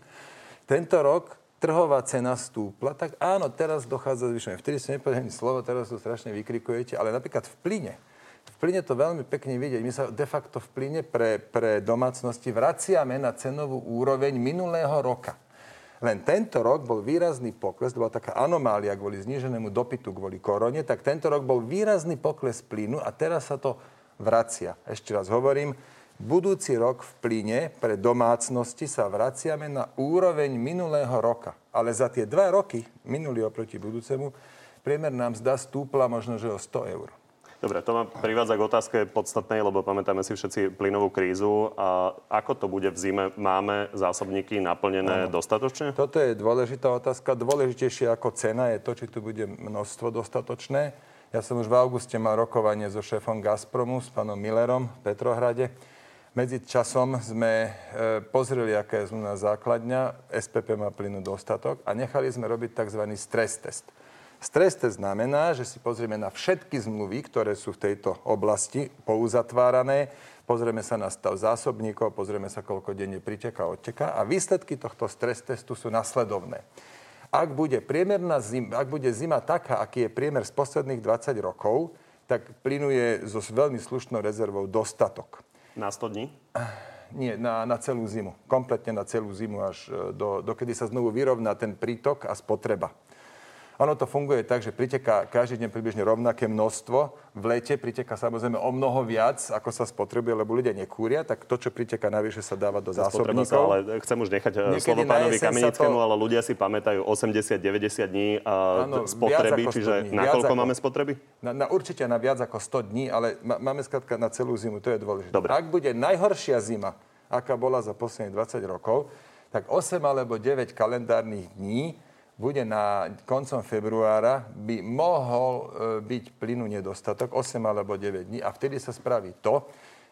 S5: Tento rok trhová cena stúpla, tak áno, teraz dochádza zvyšovanie. Vtedy ste nepovedali slovo, teraz to strašne vykrikujete, ale napríklad v plyne v plyne to veľmi pekne vidieť. My sa de facto v plyne pre, pre domácnosti vraciame na cenovú úroveň minulého roka. Len tento rok bol výrazný pokles, to bola taká anomália kvôli zníženému dopytu kvôli korone, tak tento rok bol výrazný pokles plynu a teraz sa to vracia. Ešte raz hovorím, budúci rok v plyne pre domácnosti sa vraciame na úroveň minulého roka. Ale za tie dva roky, minulý oproti budúcemu, priemer nám zdá stúpla možno, že o 100 eur.
S1: Dobre, to ma privádza k otázke podstatnej, lebo pamätáme si všetci plynovú krízu. A ako to bude v zime? Máme zásobníky naplnené ano. dostatočne?
S5: Toto je dôležitá otázka. Dôležitejšie ako cena je to, či tu bude množstvo dostatočné. Ja som už v auguste mal rokovanie so šéfom Gazpromu, s pánom Millerom v Petrohrade. Medzi časom sme e, pozreli, aká je zmluvná základňa. SPP má plynu dostatok a nechali sme robiť tzv. stres test. Stres test znamená, že si pozrieme na všetky zmluvy, ktoré sú v tejto oblasti pouzatvárané, pozrieme sa na stav zásobníkov, pozrieme sa, koľko denne priteká, odteká a výsledky tohto stres testu sú nasledovné. Ak bude, priemerná zim, ak bude zima taká, aký je priemer z posledných 20 rokov, tak plynuje so veľmi slušnou rezervou dostatok.
S1: Na 100 dní?
S5: Nie, na, na celú zimu. Kompletne na celú zimu, až e, do, dokedy sa znovu vyrovná ten prítok a spotreba. Ono to funguje tak, že priteká každý deň približne rovnaké množstvo. V lete priteká samozrejme o mnoho viac, ako sa spotrebuje, lebo ľudia nekúria, tak to, čo priteká navyše, sa dáva do zásobníkov. Sa,
S1: ale chcem už nechať eh, Niekedy slovo pánovi Kamenickému, to... ale ľudia si pamätajú 80-90 dní a ano, spotreby, čiže dní, na koľko ako, máme spotreby?
S5: Na, na, určite na viac ako 100 dní, ale máme skladka na celú zimu, to je dôležité. Dobre. Ak bude najhoršia zima, aká bola za posledných 20 rokov, tak 8 alebo 9 kalendárnych dní bude na koncom februára, by mohol e, byť plynu nedostatok 8 alebo 9 dní a vtedy sa spraví to,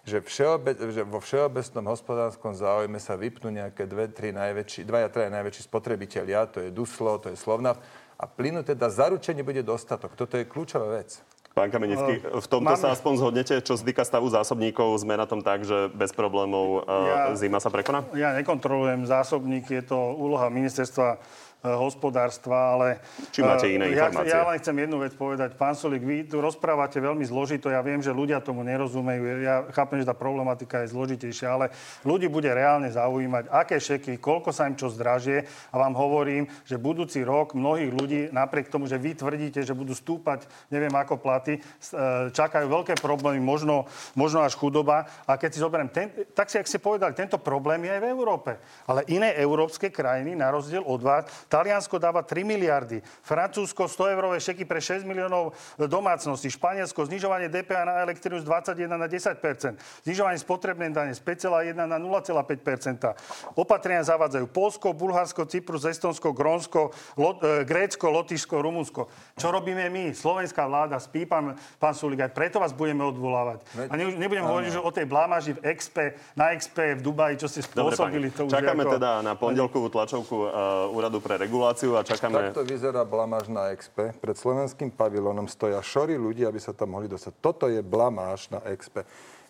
S5: že, všeobe, že vo všeobecnom hospodárskom záujme sa vypnú nejaké dve, tri najväčší, dvaja, traja najväčší spotrebitelia, to je Duslo, to je Slovnaft, a plynu teda zaručenie bude dostatok. Toto je kľúčová vec.
S1: Pán Kamenický, v tomto Mám... sa aspoň zhodnete, čo sa týka stavu zásobníkov, sme na tom tak, že bez problémov ja, zima sa prekoná?
S6: Ja nekontrolujem zásobník, je to úloha ministerstva hospodárstva, ale...
S1: Či máte iné
S6: ja,
S1: informácie?
S6: Ja len chcem jednu vec povedať. Pán Solík, vy tu rozprávate veľmi zložito. Ja viem, že ľudia tomu nerozumejú. Ja chápem, že tá problematika je zložitejšia, ale ľudí bude reálne zaujímať, aké šeky, koľko sa im čo zdražie. A vám hovorím, že budúci rok mnohých ľudí, napriek tomu, že vy tvrdíte, že budú stúpať, neviem ako platy, eh, čakajú veľké problémy, možno, možno až chudoba. A keď si zoberiem, ten, tak si, ak ste povedali, tento problém je aj v Európe. Ale iné európske krajiny, na rozdiel od vás, Taliansko dáva 3 miliardy, Francúzsko 100 eurové šeky pre 6 miliónov domácností, Španielsko znižovanie DPH na elektrinu z 21 na 10% znižovanie spotrebnej dane z 5,1 na 0,5% Opatrenia zavádzajú Polsko, Bulharsko, Cyprus, Estonsko, Grónsko, Lo, e, Grécko, Lotyšsko, Rumunsko. Čo robíme my? Slovenská vláda spí, pán, pán Sulik, aj preto vás budeme odvolávať. A ne, nebudem hovoriť že o tej blámaži v Expe, na Expe v Dubaji, čo ste spôsobili.
S1: Dobre, to už Čakáme ako... teda na pondelkovú tlačovku uh, úradu pre reguláciu a čakáme...
S5: Takto vyzerá blamáž na Expe. Pred slovenským pavilónom stoja šory ľudí, aby sa tam mohli dostať. Toto je blamáž na Expe.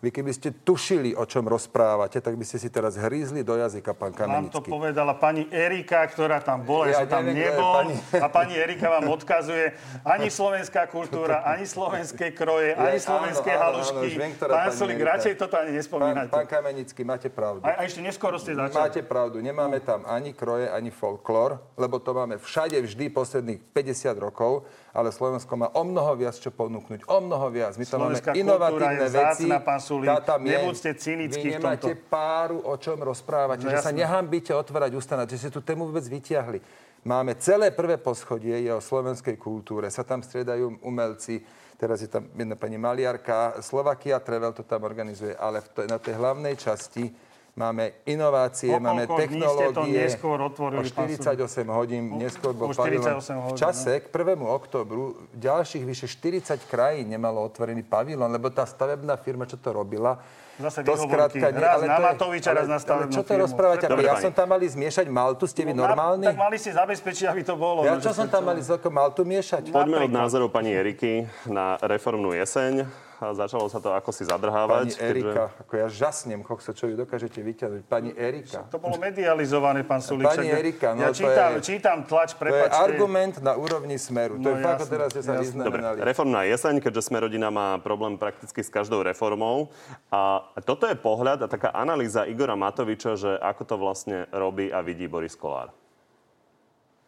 S5: Vy keby ste tušili, o čom rozprávate, tak by ste si teraz hrízli do jazyka, pán Kamenický.
S6: Vám to povedala pani Erika, ktorá tam bola, ja, že tam neviem, nebol. Pani... A pani Erika vám odkazuje ani slovenská kultúra, ani slovenské kroje, ja, ani slovenské áno, halušky. Áno, áno, pán Solík, radšej toto ani nespomínajte.
S5: Pán, pán Kamenický, máte pravdu.
S6: A, a ešte neskoro ste začali.
S5: Máte pravdu. Nemáme tam ani kroje, ani folklór, lebo to máme všade vždy posledných 50 rokov ale Slovensko má o mnoho viac čo ponúknuť. O mnoho viac. My tam máme inovatívne veci. Zácna,
S6: Sulík. Nebuďte cynickí
S5: Vy nemáte páru o čom rozprávať. No, že sa nehambíte otvárať ústa, že ste tú tému vôbec vyťahli. Máme celé prvé poschodie, je o slovenskej kultúre. Sa tam striedajú umelci, teraz je tam jedna pani Maliarka, Slovakia Travel to tam organizuje, ale na tej hlavnej časti máme inovácie,
S6: po
S5: máme technológie.
S6: to neskôr otvorili,
S5: o 48 hodín neskôr bol pavilon. V čase no. k 1. oktobru ďalších vyše 40 krajín nemalo otvorený pavilon, lebo tá stavebná firma, čo to robila,
S6: Zase to skrátka nie, raz ale na Matoviča, raz na stavebnú
S5: Čo to rozprávate? Dobre, ja som tam mali zmiešať Maltu, ste vy no, normálni?
S6: Tak mali si zabezpečiť, aby to bolo.
S5: Ja no, čo som tam mali z Maltu miešať?
S1: Poďme od názorov pani Eriky na reformnú jeseň začalo sa to ako si zadrhávať.
S5: Pani Erika, keďže... ako ja žasnem, kokso, čo vy dokážete vyťahnuť. Pani Erika.
S6: To bolo medializované, pán Sulíček.
S5: Pani Erika, no
S6: ja
S5: to
S6: čítam,
S5: je,
S6: čítam tlač,
S5: prepačte. To je argument na úrovni Smeru. No, to je jasne, fakt, teraz ste sa vyznamenali.
S1: Dobre, reformná jeseň, keďže Smerodina má problém prakticky s každou reformou. A toto je pohľad a taká analýza Igora Matoviča, že ako to vlastne robí a vidí Boris Kolár.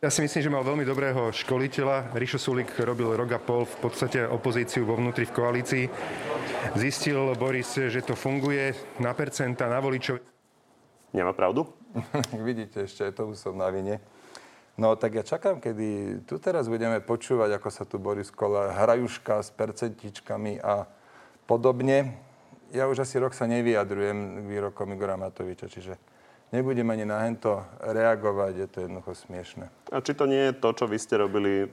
S7: Ja si myslím, že mal veľmi dobrého školiteľa. Rišo Sulik robil rok a pol v podstate opozíciu vo vnútri v koalícii. Zistil Boris, že to funguje na percenta, na voličov.
S1: Nemá pravdu?
S5: Vidíte, ešte aj to som na vine. No tak ja čakám, kedy tu teraz budeme počúvať, ako sa tu Boris Kola hrajuška s percentičkami a podobne. Ja už asi rok sa nevyjadrujem k výrokom Igora Matoviča, čiže nebudem ani na hento reagovať, je to jednoducho smiešne.
S1: A či to nie je to, čo vy ste robili e,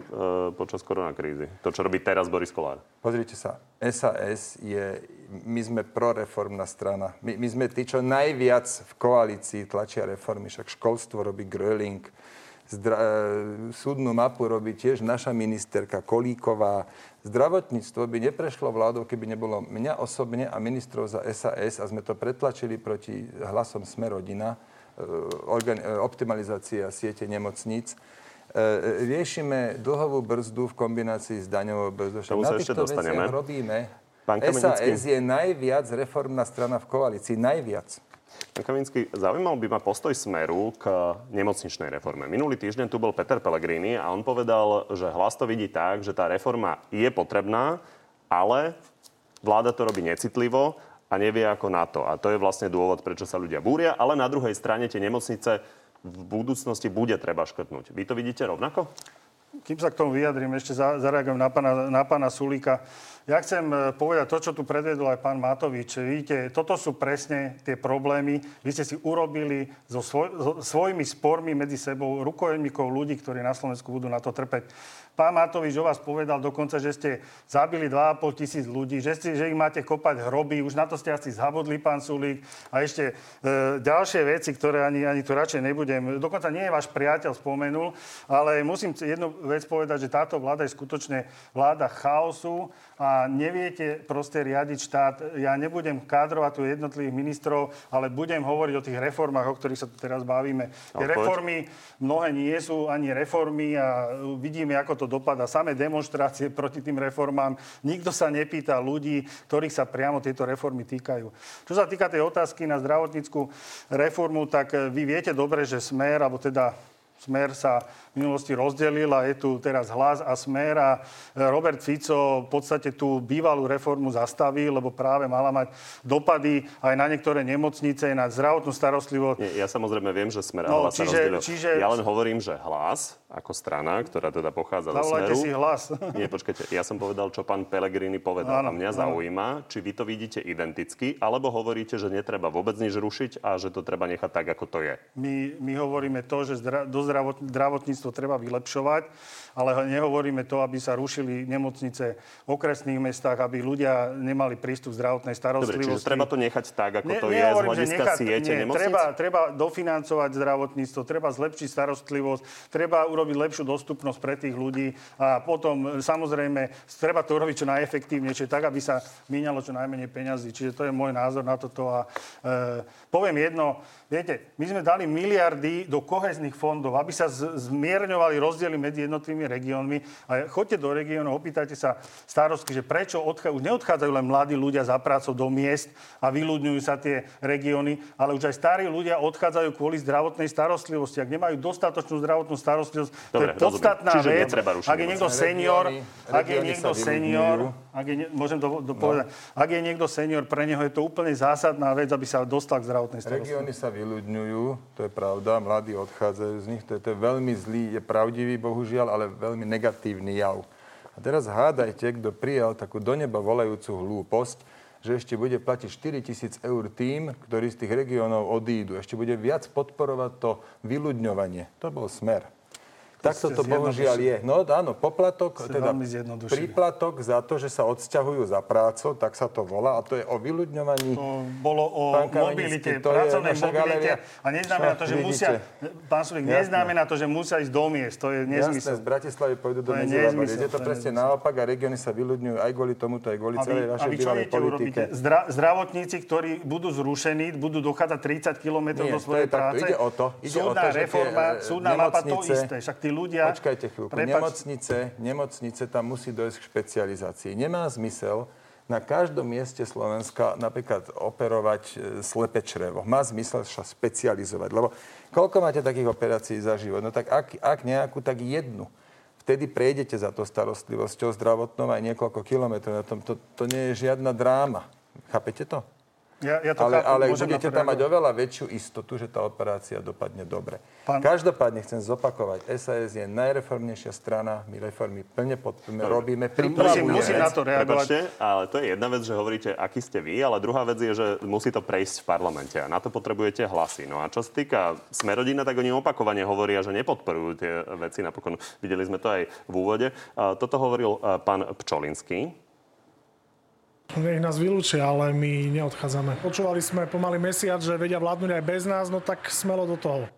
S1: počas koronakrízy? To, čo robí teraz Boris Kolár?
S5: Pozrite sa, SAS je, my sme proreformná strana. My, my sme tí, čo najviac v koalícii tlačia reformy. Však školstvo robí Gröling, zdra, e, súdnu mapu robí tiež naša ministerka Kolíková. Zdravotníctvo by neprešlo vládou, keby nebolo mňa osobne a ministrov za SAS a sme to pretlačili proti hlasom Sme rodina, e, organi- e, optimalizácia siete nemocníc. E, riešime dlhovú brzdu v kombinácii s daňovou brzdou.
S1: Sa ešte dostaneme.
S5: robíme. Pán SAS je najviac reformná strana v koalícii. Najviac.
S1: Pán Kaminsky, zaujímal by ma postoj Smeru k nemocničnej reforme. Minulý týždeň tu bol Peter Pellegrini a on povedal, že hlas to vidí tak, že tá reforma je potrebná, ale vláda to robí necitlivo a nevie ako na to. A to je vlastne dôvod, prečo sa ľudia búria, ale na druhej strane tie nemocnice v budúcnosti bude treba škrtnúť. Vy to vidíte rovnako?
S6: Kým sa k tomu vyjadrím, ešte zareagujem na pána, na pána Sulíka. Ja chcem e, povedať to, čo tu predvedol aj pán Matovič. Vidíte, toto sú presne tie problémy. Vy ste si urobili so, svoj, so svojimi spormi medzi sebou rukojemníkov ľudí, ktorí na Slovensku budú na to trpeť. Pán Matovič o vás povedal dokonca, že ste zabili 2,5 tisíc ľudí, že, ste, že ich máte kopať hroby. Už na to ste asi zabudli, pán Sulík. A ešte e, ďalšie veci, ktoré ani, ani tu radšej nebudem. Dokonca nie je váš priateľ spomenul, ale musím jednu vec povedať, že táto vláda je skutočne vláda chaosu a neviete proste riadiť štát. Ja nebudem kádrovať tu jednotlivých ministrov, ale budem hovoriť o tých reformách, o ktorých sa tu teraz bavíme. Tie reformy mnohé nie sú ani reformy a vidíme, ako to to dopadá. Samé demonstrácie proti tým reformám. Nikto sa nepýta ľudí, ktorých sa priamo tieto reformy týkajú. Čo sa týka tej otázky na zdravotníckú reformu, tak vy viete dobre, že Smer, alebo teda Smer sa v minulosti rozdelil a je tu teraz hlas a smer a Robert Fico v podstate tú bývalú reformu zastavil, lebo práve mala mať dopady aj na niektoré nemocnice, na zdravotnú starostlivosť.
S1: Nie, ja samozrejme viem, že smer a no, hlas čiže, sa rozdelil. Čiže... Ja len hovorím, že hlas ako strana, ktorá teda pochádza zo smeru...
S6: si hlas.
S1: Nie, počkajte, ja som povedal, čo pán Pellegrini povedal. Áno, a mňa áno. zaujíma, či vy to vidíte identicky, alebo hovoríte, že netreba vôbec nič rušiť a že to treba nechať tak, ako to je.
S6: My, my hovoríme to, že zdra, do zdravotníctvo treba vylepšovať, ale nehovoríme to, aby sa rušili nemocnice v okresných mestách, aby ľudia nemali prístup zdravotnej starostlivosti.
S1: Dobre, čiže treba to nechať tak, ako ne, to je z hľadiska siete nie, nemocnic?
S6: Treba, treba dofinancovať zdravotníctvo, treba zlepšiť starostlivosť, treba urobiť lepšiu dostupnosť pre tých ľudí a potom samozrejme treba to urobiť čo najefektívnejšie, tak, aby sa míňalo čo najmenej peňazí. Čiže to je môj názor na toto a e, poviem jedno, Viete, my sme dali miliardy do kohezných fondov. aby sa zmierňovali rozdiely medzi jednotlivými regiónmi. A choďte do regiónov, opýtajte sa starostky, že prečo odchá... už neodchádzajú len mladí ľudia za prácou do miest a vyľudňujú sa tie regióny, ale už aj starí ľudia odchádzajú kvôli zdravotnej starostlivosti. Ak nemajú dostatočnú zdravotnú starostlivosť,
S1: Dobre,
S6: to je podstatná
S1: Čiže
S6: vec. Ak je niekto senior,
S5: Regióny-
S6: ak je niekto senior,
S5: vyľudňujú.
S6: Ak je, môžem to, to povedať, ak je niekto senior, pre neho je to úplne zásadná vec, aby sa dostal k zdravotnej starostlivosti.
S5: Regióny sa vyľudňujú, to je pravda, mladí odchádzajú z nich, to je, to je veľmi zlý, je pravdivý bohužiaľ, ale veľmi negatívny jav. A teraz hádajte, kto prijal takú do neba volajúcu hlúposť, že ešte bude platiť 4 tisíc eur tým, ktorí z tých regiónov odídu. Ešte bude viac podporovať to vyľudňovanie. To bol smer. Takto to bohužiaľ je. No áno, poplatok,
S6: Ste
S5: teda príplatok za to, že sa odsťahujú za prácou, tak sa to volá. A to je o vyľudňovaní
S6: To bolo o mobilite,
S5: to je
S6: pracovnej
S5: naša
S6: mobilite. A neznamená to, že
S5: Vidíte.
S6: musia... Pán Sulik,
S5: Jasné.
S6: neznamená to, že musia ísť do miest. To je
S5: Jasné,
S6: nezmysel.
S5: z Bratislavy pôjdu do
S6: je
S5: Medzilaborie. Je to
S6: to je
S5: presne naopak a regióny sa vyľudňujú aj kvôli tomuto, aj kvôli celej vašej bývalej politike.
S6: Zdra, zdravotníci, ktorí budú zrušení, budú dochádzať 30 km
S5: Nie,
S6: do svojej
S5: je
S6: práce.
S5: Ide o to, ide
S6: súdna reforma,
S5: e,
S6: súdna mapa to isté. Však tí ľudia...
S5: Počkajte chvíľku.
S6: Prepač-
S5: Nemocnice, nemocnice, tam musí dojsť k špecializácii. Nemá zmysel na každom mieste Slovenska napríklad operovať e, slepe črevo. Má zmysel sa špecializovať, lebo koľko máte takých operácií za život? No tak ak, ak nejakú, tak jednu. Vtedy prejdete za to starostlivosťou zdravotnou aj niekoľko kilometrov. Tom, to, to nie je žiadna dráma. Chápete to?
S6: Ja, ja to
S5: ale,
S6: chápem,
S5: ale budete tam mať oveľa väčšiu istotu, že tá operácia dopadne dobre.
S6: Pán-
S5: Každopádne chcem zopakovať, SAS je najreformnejšia strana, my reformy plne podporujeme, robíme, pripravujeme.
S6: Musím, musím na to reagovať.
S1: Prepačte, ale to je jedna vec, že hovoríte, aký ste vy, ale druhá vec je, že musí to prejsť v parlamente a na to potrebujete hlasy. No a čo sa týka Smerodina, tak oni opakovane hovoria, že nepodporujú tie veci. Napokon videli sme to aj v úvode. Toto hovoril a, pán Pčolinský.
S8: Nech nás vylúčia, ale my neodchádzame. Počúvali sme pomaly mesiac, že vedia vládnuť aj bez nás, no tak smelo do toho.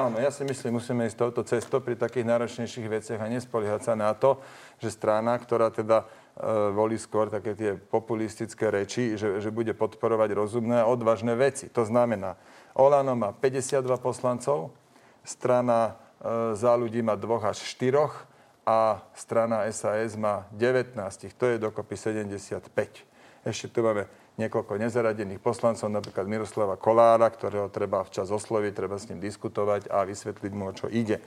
S5: Áno, ja si myslím, musíme ísť touto cestou pri takých náročnejších veciach a nespoliehať sa na to, že strana, ktorá teda e, volí skôr také tie populistické reči, že, že bude podporovať rozumné a odvážne veci. To znamená, Olano má 52 poslancov, strana e, za ľudí má dvoch až štyroch a strana SAS má 19. To je dokopy 75. Ešte tu máme niekoľko nezaradených poslancov, napríklad Miroslava Kolára, ktorého treba včas osloviť, treba s ním diskutovať a vysvetliť mu, o čo ide.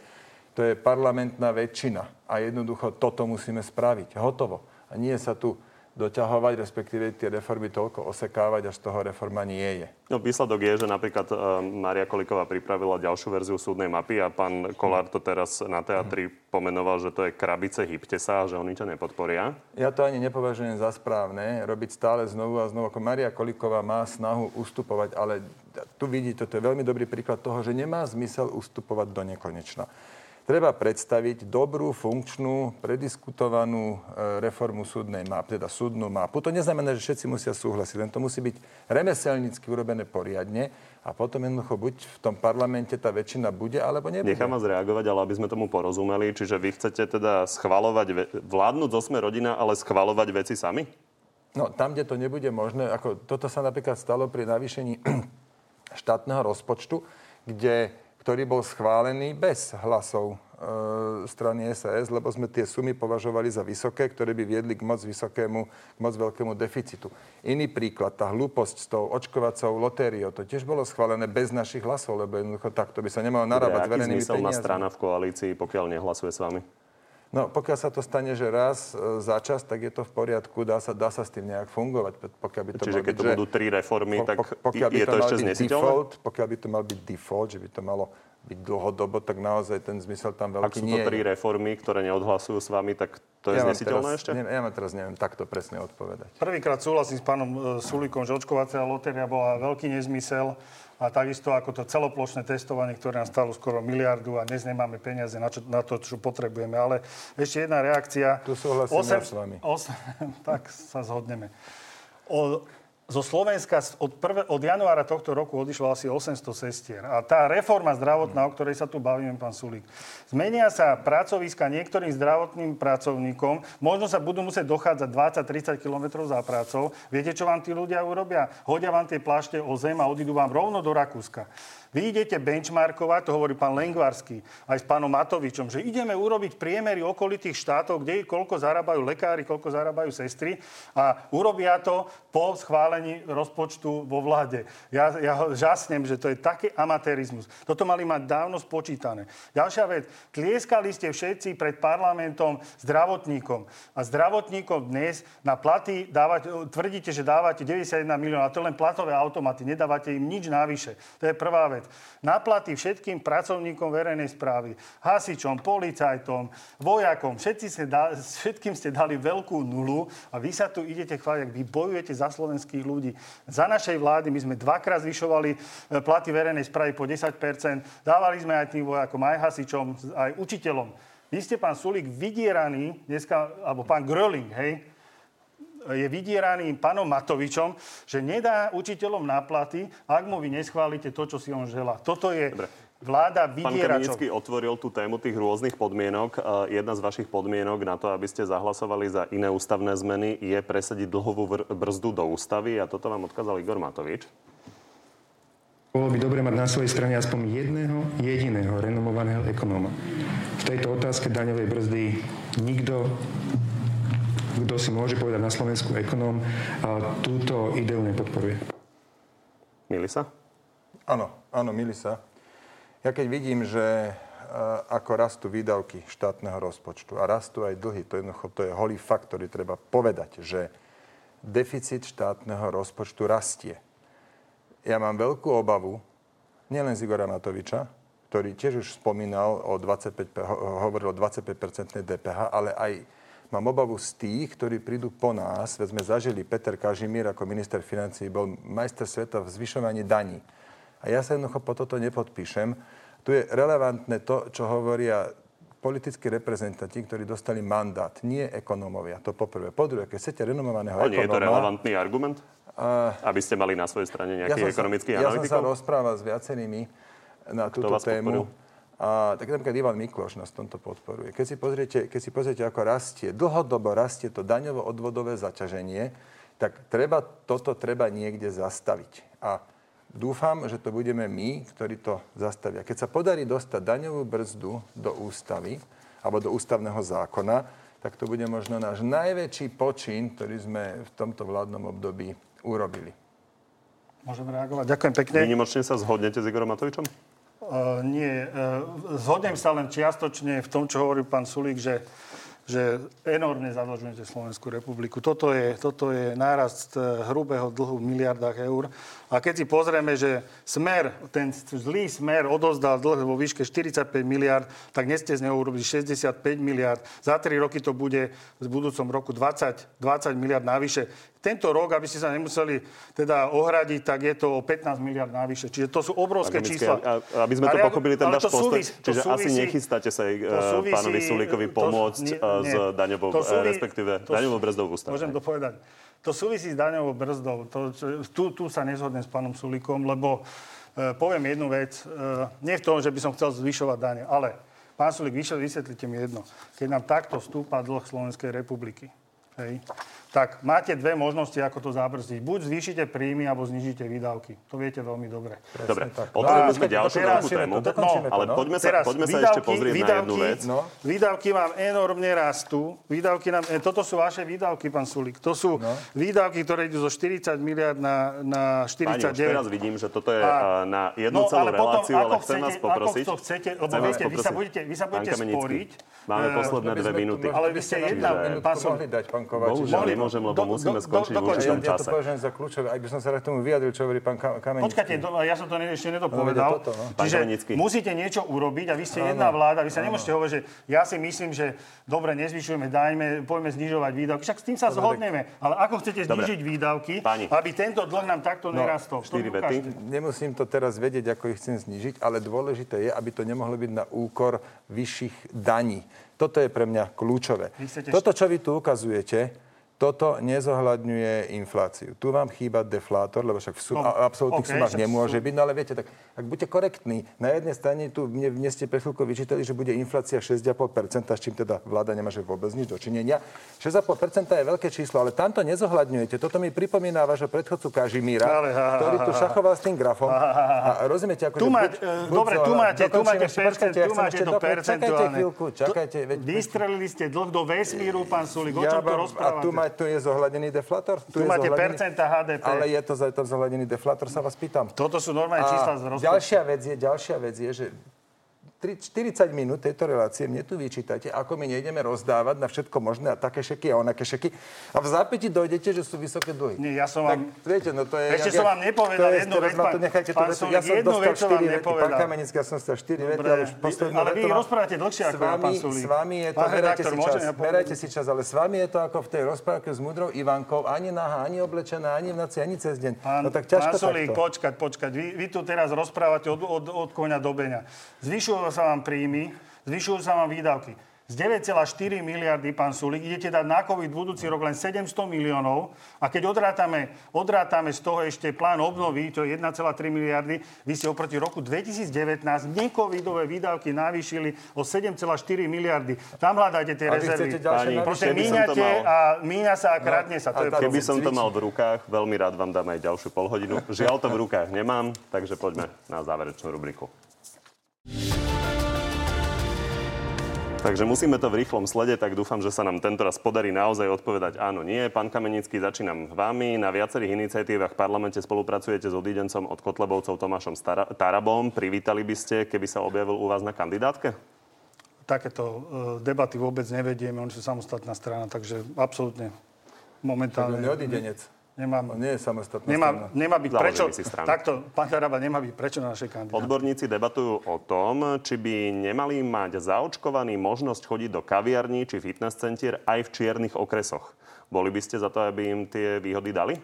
S5: To je parlamentná väčšina a jednoducho toto musíme spraviť. Hotovo. A nie sa tu doťahovať, respektíve tie reformy toľko osekávať, až toho reforma nie je.
S1: No, výsledok je, že napríklad e, Maria Koliková pripravila ďalšiu verziu súdnej mapy a pán Kolár to teraz na teatri pomenoval, že to je krabice, hybte sa, že oni to nepodporia.
S5: Ja to ani nepovažujem za správne, robiť stále znovu a znovu. Ako Maria Koliková má snahu ustupovať, ale tu vidíte, to je veľmi dobrý príklad toho, že nemá zmysel ustupovať do nekonečna. Treba predstaviť dobrú, funkčnú, prediskutovanú e, reformu súdnej mapy, teda súdnu mapu. To neznamená, že všetci musia súhlasiť, len to musí byť remeselnícky urobené poriadne a potom jednoducho buď v tom parlamente tá väčšina bude, alebo nebude.
S1: Nechám vás reagovať, ale aby sme tomu porozumeli. Čiže vy chcete teda schvalovať, vládnuť zo sme rodina, ale schvalovať veci sami?
S5: No, tam, kde to nebude možné, ako toto sa napríklad stalo pri navýšení štátneho rozpočtu, kde, ktorý bol schválený bez hlasov e, strany SAS, lebo sme tie sumy považovali za vysoké, ktoré by viedli k moc vysokému, k moc veľkému deficitu. Iný príklad, tá hlúposť s tou očkovacou lotériou, to tiež bolo schválené bez našich hlasov, lebo jednoducho takto by sa nemalo narábať s verejnými peniazmi.
S1: strana v koalícii, pokiaľ nehlasuje s vami?
S5: No, pokiaľ sa to stane, že raz e, za čas, tak je to v poriadku, dá sa, dá sa s tým nejak fungovať. Pokiaľ by to
S1: Čiže
S5: mal
S1: keď
S5: byť,
S1: to
S5: že-
S1: budú tri reformy, tak
S5: pokiaľ by
S1: je to
S5: mal
S1: ešte znesiteľné?
S5: Default, pokiaľ by to mal byť default, že by to malo byť dlhodobo, tak naozaj ten zmysel tam
S1: Ak
S5: veľký
S1: sú to
S5: nie
S1: tri
S5: je.
S1: reformy, ktoré neodhlasujú s vami, tak to je
S5: vám
S1: znesiteľné
S5: teraz,
S1: ešte?
S5: Ja vám teraz neviem takto presne odpovedať.
S6: Prvýkrát súhlasím s pánom e, Sulíkom, že očkovacia lotéria bola veľký nezmysel a takisto ako to celoplošné testovanie, ktoré nám stalo skoro miliardu a dnes nemáme peniaze na, čo, na to, čo potrebujeme. Ale ešte jedna reakcia.
S5: Tu súhlasím ja s vami.
S6: Osem, tak sa zhodneme. O, zo Slovenska od, prvé, od januára tohto roku odišlo asi 800 sestier. A tá reforma zdravotná, o ktorej sa tu bavíme, pán Sulík, zmenia sa pracoviska niektorým zdravotným pracovníkom, možno sa budú musieť dochádzať 20-30 km za prácou. Viete, čo vám tí ľudia urobia? Hodia vám tie plášte o zem a odídu vám rovno do Rakúska. Vy idete benchmarkovať, to hovorí pán Lengvarský, aj s pánom Matovičom, že ideme urobiť priemery okolitých štátov, kde koľko zarábajú lekári, koľko zarábajú sestry a urobia to po schválení rozpočtu vo vláde. Ja, ja žasnem, že to je taký amatérizmus. Toto mali mať dávno spočítané. Ďalšia vec. Tlieskali ste všetci pred parlamentom zdravotníkom. A zdravotníkom dnes na platy dávať, tvrdíte, že dávate 91 miliónov, a to len platové automaty, nedávate im nič navyše. To je prvá vec. Na platy všetkým pracovníkom verejnej správy, hasičom, policajtom, vojakom, všetci ste da, všetkým ste dali veľkú nulu a vy sa tu idete chváliť, ak vy bojujete za slovenských ľudí. Za našej vlády my sme dvakrát zvyšovali e, platy verejnej správy po 10% Dávali sme aj tým vojakom, aj hasičom, aj učiteľom. Vy ste, pán Sulík, vydieraný dneska, alebo pán Gröling, hej, je vydieraný pánom Matovičom, že nedá učiteľom na platy, ak mu vy neschválite to, čo si on želá. Toto je Dobre. vláda vydieračov.
S1: Pán otvoril tú tému tých rôznych podmienok. Jedna z vašich podmienok na to, aby ste zahlasovali za iné ústavné zmeny, je presadiť dlhovú brzdu do ústavy a toto vám odkázal Igor Matovič.
S7: Bolo by dobre mať na svojej strane aspoň jedného jediného renomovaného ekonóma. V tejto otázke daňovej brzdy nikto kto si môže povedať na Slovensku ekonóm, túto ideu nepodporuje.
S1: Milisa?
S5: Áno, áno, Milisa. Ja keď vidím, že ako rastú výdavky štátneho rozpočtu a rastú aj dlhy, to, jednoducho, to je holý fakt, ktorý treba povedať, že deficit štátneho rozpočtu rastie. Ja mám veľkú obavu, nielen z Igora Matoviča, ktorý tiež už spomínal o 25, hovoril o 25% DPH, ale aj Mám obavu z tých, ktorí prídu po nás. Veď sme zažili, Peter Kažimír ako minister financí bol majster sveta v zvyšovaní daní. A ja sa jednoducho po toto nepodpíšem. Tu je relevantné to, čo hovoria politickí reprezentanti, ktorí dostali mandát, nie ekonómovia. To poprvé. Po druhé, keď chcete renomovaného ekonóma...
S1: nie je to relevantný argument? Uh, aby ste mali na svojej strane nejakých ja ekonomických
S5: ja analytikov? Ja som sa rozprával s viacerými na túto tému. Podporil? A tak napríklad Ivan Mikloš nás v tomto podporuje. Keď si, pozriete, keď si pozriete, ako rastie, dlhodobo rastie to daňovo-odvodové zaťaženie, tak treba, toto treba niekde zastaviť. A dúfam, že to budeme my, ktorí to zastavia. Keď sa podarí dostať daňovú brzdu do ústavy alebo do ústavného zákona, tak to bude možno náš najväčší počin, ktorý sme v tomto vládnom období urobili.
S6: Môžem reagovať. Ďakujem pekne.
S1: Vynimočne sa zhodnete s Igorom Matovičom?
S6: Uh, nie. Uh, zhodnem sa len čiastočne v tom, čo hovorí pán Sulík, že že enormne zadlžujete Slovenskú republiku. Toto je, toto je nárast e, hrubého dlhu v miliardách eur. A keď si pozrieme, že smer, ten zlý smer odozdal dlh vo výške 45 miliard, tak dnes ste z neho urobili 65 miliard. Za 3 roky to bude v budúcom roku 20, 20 miliard navyše. Tento rok, aby ste sa nemuseli teda ohradiť, tak je to o 15 miliard navyše. Čiže to sú obrovské Akademické, čísla.
S1: A, aby sme to pochopili, ten váš postoj. Čiže súvisí, asi nechystáte sa e, súvisí, pánovi Sulíkovi pomôcť to, nie, nie, s daňovou, to súvisí, respektíve to, daňovou brzdou v ústave.
S6: Môžem to povedať. To súvisí s daňovou brzdou. To, tu, tu sa nezhodnem s pánom Sulíkom, lebo e, poviem jednu vec. E, nie v tom, že by som chcel zvyšovať dane, ale pán Sulík, vysvetlite mi jedno. Keď nám takto stúpa dlh Slovenskej republiky, hej, tak máte dve možnosti, ako to zabrzdiť. Buď zvýšite príjmy, alebo znižíte výdavky. To viete veľmi dobre.
S1: Dobre, otvorili sme ďalšiu veľkú tému, no, ale poďme sa, teraz, poďme sa výdavky, ešte pozrieť výdavky, na jednu vec. No.
S6: Výdavky vám enormne rastú. Výdavky nám, e, toto sú vaše výdavky, pán Sulik. To sú no. výdavky, ktoré idú zo 40 miliard na, na 49. Pani, už
S1: teraz vidím, že toto je a, na jednu no, celú ale reláciu, potom, ale chcem chcete, vás poprosiť. Ako
S6: chcete, lebo viete, vy sa budete, vy sa budete sporiť.
S1: Máme e, posledné dve minúty.
S6: Ale vy ste jedna, pán
S5: Sulik.
S1: Nemôžem, lebo musíme musíme skončiť do, do, v určitom
S5: čase. Ja to považujem za kľúčové, ak by som sa k tomu vyjadril, čo hovorí pán Kamenický.
S6: Počkajte, ja som to ešte nedopovedal. No, toto, no. Čiže musíte niečo urobiť a vy ste jedna vláda, vy sa nemôžete hovoriť, že ja si myslím, že dobre, nezvyšujeme, dajme, poďme znižovať výdavky. Však s tým sa zhodneme. Ale ako chcete znižiť výdavky, aby tento dlh nám takto no, nerastol?
S5: Nemusím to teraz vedieť, ako ich chcem znižiť, ale dôležité je, aby to nemohlo byť na úkor vyšších daní. Toto je pre mňa kľúčové. Toto, čo vy tu ukazujete, toto nezohľadňuje infláciu. Tu vám chýba deflátor, lebo však v sú, no, absolútnych okay, sumách nemôže sú... byť. No ale viete, tak ak buďte korektní, na jednej strane tu mne, mne ste pre chvíľku vyčítali, že bude inflácia 6,5%, s čím teda vláda nemá že vôbec nič dočinenia. 6,5% je veľké číslo, ale tamto nezohľadňujete. Toto mi pripomína vášho predchodcu Kažimíra, ale, ha, ktorý tu šachoval s tým grafom. Ha, ha, ha. A rozumiete, ako...
S6: Tu má, buď, dobre, tu máte, tu máte, percent, tu máte to
S5: percentuálne. Čakajte chvíľku, čakajte.
S6: Vystrelili ste dlh do vesmíru, pán Sulik, o čom to rozprávate?
S5: Tu, je zohľadený deflator?
S6: Tu, tu máte percenta HDP.
S5: Ale je to za to zohľadený deflator, sa vás pýtam.
S6: Toto sú normálne čísla z rozpočtu.
S5: Ďalšia vec je, ďalšia vec je, že 40 minút tejto relácie mne tu vyčítate, ako my nejdeme rozdávať na všetko možné a také šeky a onaké šeky. A v zápäti dojdete, že sú vysoké dlhy.
S6: Nie, ja som vám...
S5: Tak, viete, no to je...
S6: Ešte ja, som vám nepovedal jednu vec, pán,
S5: to nechajte
S6: pán
S5: to, ja som
S6: jednu
S5: dostal 4 vety,
S6: pán
S5: Kamenický, ja som dostal 4 vety, ale už poslednú
S6: Ale vy rozprávate dlhšie ako ja, pán Sulík.
S5: S vami je to, merajte si čas, merajte si čas, ale s vami je to ako v tej rozprávke s mudrou Ivankou, ani nahá, ani oblečená, ani v noci, ani cez deň.
S6: Pán, no tak ťažko pán Sulík, počkať, počkať. Vy, tu teraz rozprávate od, od, od koňa do beňa. Zvyšujú sa vám príjmy, zvyšujú sa vám výdavky. Z 9,4 miliardy, pán Sulik, idete dať na COVID budúci rok len 700 miliónov a keď odrátame, odrátame z toho ešte plán obnovy, to je 1,3 miliardy, vy ste oproti roku 2019 necovidové výdavky navýšili o 7,4 miliardy. Tam hľadáte tie rezervy. Proste míňate a míňa sa a kradne sa. To je
S1: keby som to mal v rukách, veľmi rád vám dám aj ďalšiu polhodinu. Žiaľ to v rukách nemám, takže poďme na záverečnú rubriku. Takže musíme to v rýchlom slede, tak dúfam, že sa nám tento raz podarí naozaj odpovedať áno, nie. Pán Kamenický, začínam vami. Na viacerých iniciatívach v parlamente spolupracujete s odidencom od Kotlebovcov Tomášom Tarabom. Privítali by ste, keby sa objavil u vás na kandidátke?
S6: Takéto uh, debaty vôbec nevedieme, oni sú samostatná strana, takže absolútne momentálne...
S5: Neodidenec.
S6: Nemám,
S5: nie je samostatná
S6: nemá,
S5: strana.
S6: Nemá byť prečo, takto, pán Taraba nemá byť prečo na našej kandidátke.
S1: Odborníci debatujú o tom, či by nemali mať zaočkovaní možnosť chodiť do kaviarní či fitness centier aj v čiernych okresoch. Boli by ste za to, aby im tie výhody dali?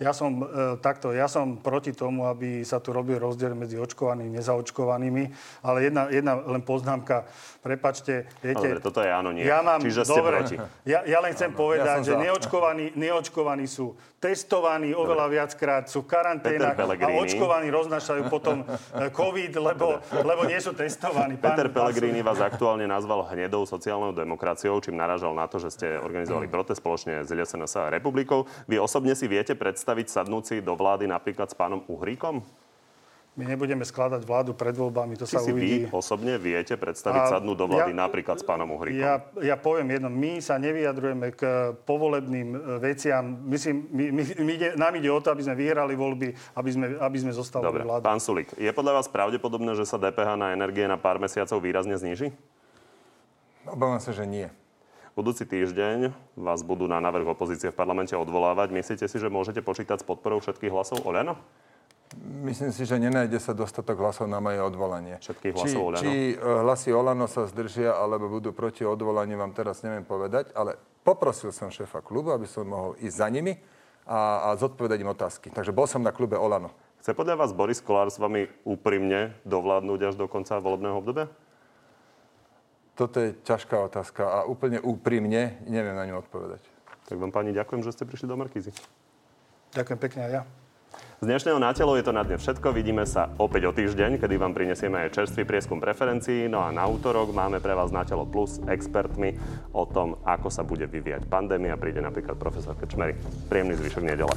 S6: Ja som e, takto, ja som proti tomu, aby sa tu robil rozdiel medzi očkovanými a nezaočkovanými, ale jedna, jedna len poznámka, prepačte, viete...
S1: Dobre, toto je áno, nie.
S6: Ja mám,
S1: Čiže ste
S6: dobre,
S1: proti.
S6: Ja, ja len chcem ano, povedať, ja že neočkovaní, neočkovaní sú testovaní oveľa viackrát, sú v karanténach a očkovaní roznašajú potom e, COVID, lebo, lebo nie sú testovaní.
S1: Peter pán, Pellegrini vás aktuálne nazval hnedou sociálnou demokraciou, čím naražal na to, že ste organizovali protest spoločne s LSNS a republikou. Vy osobne si viete predstaviť sadnúci do vlády napríklad s pánom Uhríkom?
S6: My nebudeme skladať vládu pred voľbami, to Či sa
S1: si
S6: uvidí.
S1: vy osobne viete predstaviť a sadnúť do vlády ja, napríklad s pánom Uhríkom?
S6: Ja, ja poviem jedno, my sa nevyjadrujeme k povolebným e, veciam. Myslím, my, my, my ide, nám ide o to, aby sme vyhrali voľby, aby sme, aby sme zostali
S1: Dobre, vládu. pán Sulik, je podľa vás pravdepodobné, že sa DPH na energie na pár mesiacov výrazne zníži?
S5: Obávam sa, že nie.
S1: Budúci týždeň vás budú na návrh opozície v parlamente odvolávať. Myslíte si, že môžete počítať s podporou všetkých hlasov Oľano?
S5: Myslím si, že nenájde sa dostatok hlasov na moje odvolanie.
S1: Všetkých hlasov Oľano?
S5: Či e, hlasy Olano sa zdržia, alebo budú proti odvolaniu, vám teraz neviem povedať, ale poprosil som šéfa klubu, aby som mohol ísť za nimi a, a zodpovedať im otázky. Takže bol som na klube Olano.
S1: Chce podľa vás Boris Kolár s vami úprimne dovládnuť až do konca volebného obdobia?
S5: Toto je ťažká otázka a úplne úprimne neviem na ňu odpovedať.
S1: Tak vám pani ďakujem, že ste prišli do Markízy.
S6: Ďakujem pekne aj ja.
S1: Z dnešného nátelo je to na dnes všetko. Vidíme sa opäť o týždeň, kedy vám prinesieme aj čerstvý prieskum preferencií. No a na útorok máme pre vás na telo plus expertmi o tom, ako sa bude vyvíjať pandémia. Príde napríklad profesor Krčmery. Príjemný zvyšok nedele.